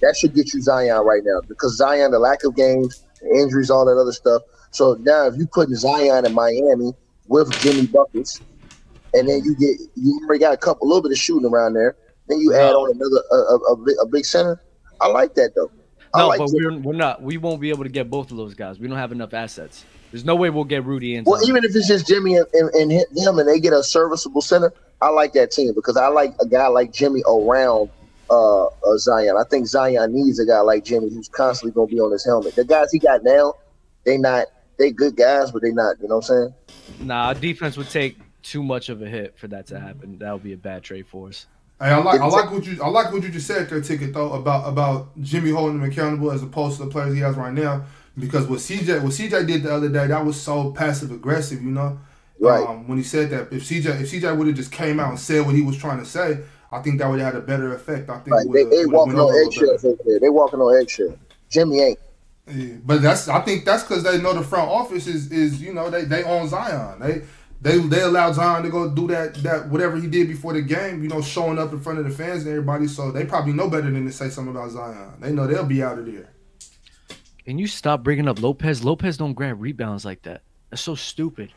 that should get you Zion right now because Zion, the lack of games, the injuries, all that other stuff. So now if you put Zion in Miami with Jimmy buckets, and then you get you already got a couple, a little bit of shooting around there. Then you add on another a, a, a big center. I like that though. No, like but we're, we're not. We won't be able to get both of those guys. We don't have enough assets. There's no way we'll get Rudy in. Well, even if it's just Jimmy and, and, and him, and they get a serviceable center, I like that team because I like a guy like Jimmy around uh, uh, Zion. I think Zion needs a guy like Jimmy who's constantly going to be on his helmet. The guys he got now, they not they good guys, but they not. You know what I'm saying? Nah, our defense would take too much of a hit for that to happen. That would be a bad trade for us. Hey, I like I like what you I like what you just said there, ticket though about about Jimmy holding him accountable as opposed to the players he has right now. Because what CJ what CJ did the other day, that was so passive aggressive, you know. Right. Um, when he said that, if CJ if CJ would have just came out and said what he was trying to say, I think that would have had a better effect. I think right. they, they walking on eggshells over there. They walking on eggshells. Jimmy ain't. Yeah, but that's I think that's because they know the front office is is you know they they own Zion. They they they allowed Zion to go do that that whatever he did before the game, you know, showing up in front of the fans and everybody. So they probably know better than to say something about Zion. They know they'll be out of there. Can you stop bringing up Lopez? Lopez don't grab rebounds like that. That's so stupid.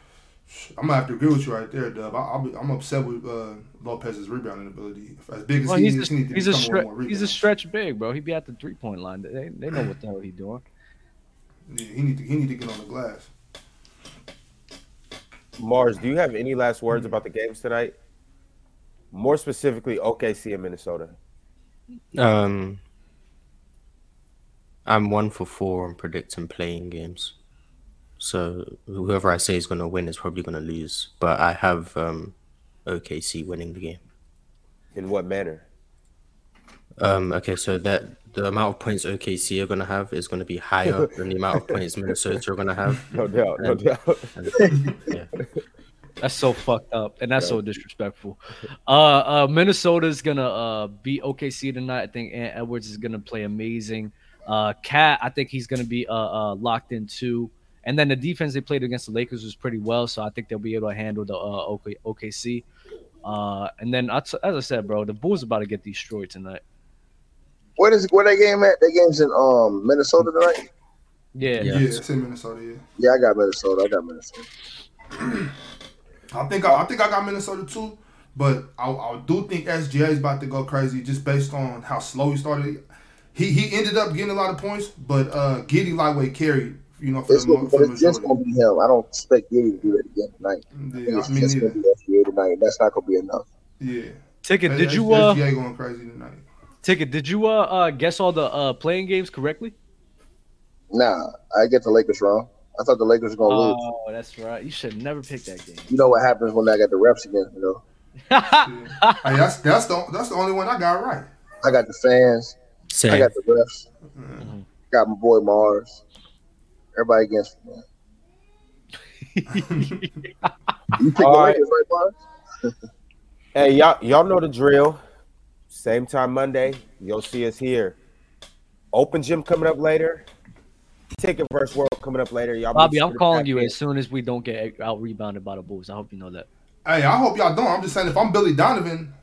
I'm gonna have to agree with you right there, Dub. I, am upset with uh, Lopez's rebounding ability. As big as well, he he's is, a, he he's a stre- he's a stretch big, bro. He'd be at the three point line. They, they know what the hell he doing. Yeah, he need to he need to get on the glass. Marz, do you have any last words about the games tonight? More specifically, OKC and Minnesota. Um, I'm one for four on predicting playing games. So whoever I say is going to win is probably going to lose. But I have um, OKC winning the game. In what manner? Um, okay, so that the amount of points OKC are going to have is going to be higher than the amount of points Minnesota are going to have. No doubt, no doubt. And, yeah. That's so fucked up, and that's so disrespectful. Uh, uh, Minnesota's gonna uh beat OKC tonight. I think Ant Edwards is gonna play amazing. Uh, KAT, I think he's gonna be uh, uh locked in too. And then the defense they played against the Lakers was pretty well, so I think they'll be able to handle the uh, OKC. Uh, and then as I said, bro, the Bulls about to get destroyed tonight. What is where that game at? That game's in um Minnesota tonight. Yeah, yeah, it's in Minnesota. Yeah, yeah, I got Minnesota. I got Minnesota. I think I, I, think I got Minnesota too, but I, I do think SGA is about to go crazy just based on how slow he started. He he ended up getting a lot of points, but uh Giddey lightweight carried. You know, for it's, the, gonna, for it's just gonna be him. I don't expect Giddey to do it again tonight. Yeah, it's I mean, just gonna be SGA tonight. That's not gonna be enough. Yeah. Ticket, did you uh SGA going crazy tonight? Ticket, did you uh, uh guess all the uh playing games correctly? Nah, I get the Lakers wrong. I thought the Lakers were gonna oh, lose. Oh, that's right. You should never pick that game. You know what happens when I got the refs again, you know. hey, that's that's the that's the only one I got right. I got the fans. Same. I got the refs. Mm-hmm. Got my boy Marz. Everybody against me. you pick All the right. Lakers, right, Marz? hey, y'all, y'all know the drill. Same time Monday, you'll see us here. Open gym coming up later. Ticket versus world coming up later. Y'all Bobby, I'm calling you in. as soon as we don't get out rebounded by the Bulls. I hope you know that. Hey, I hope y'all don't. I'm just saying, if I'm Billy Donovan,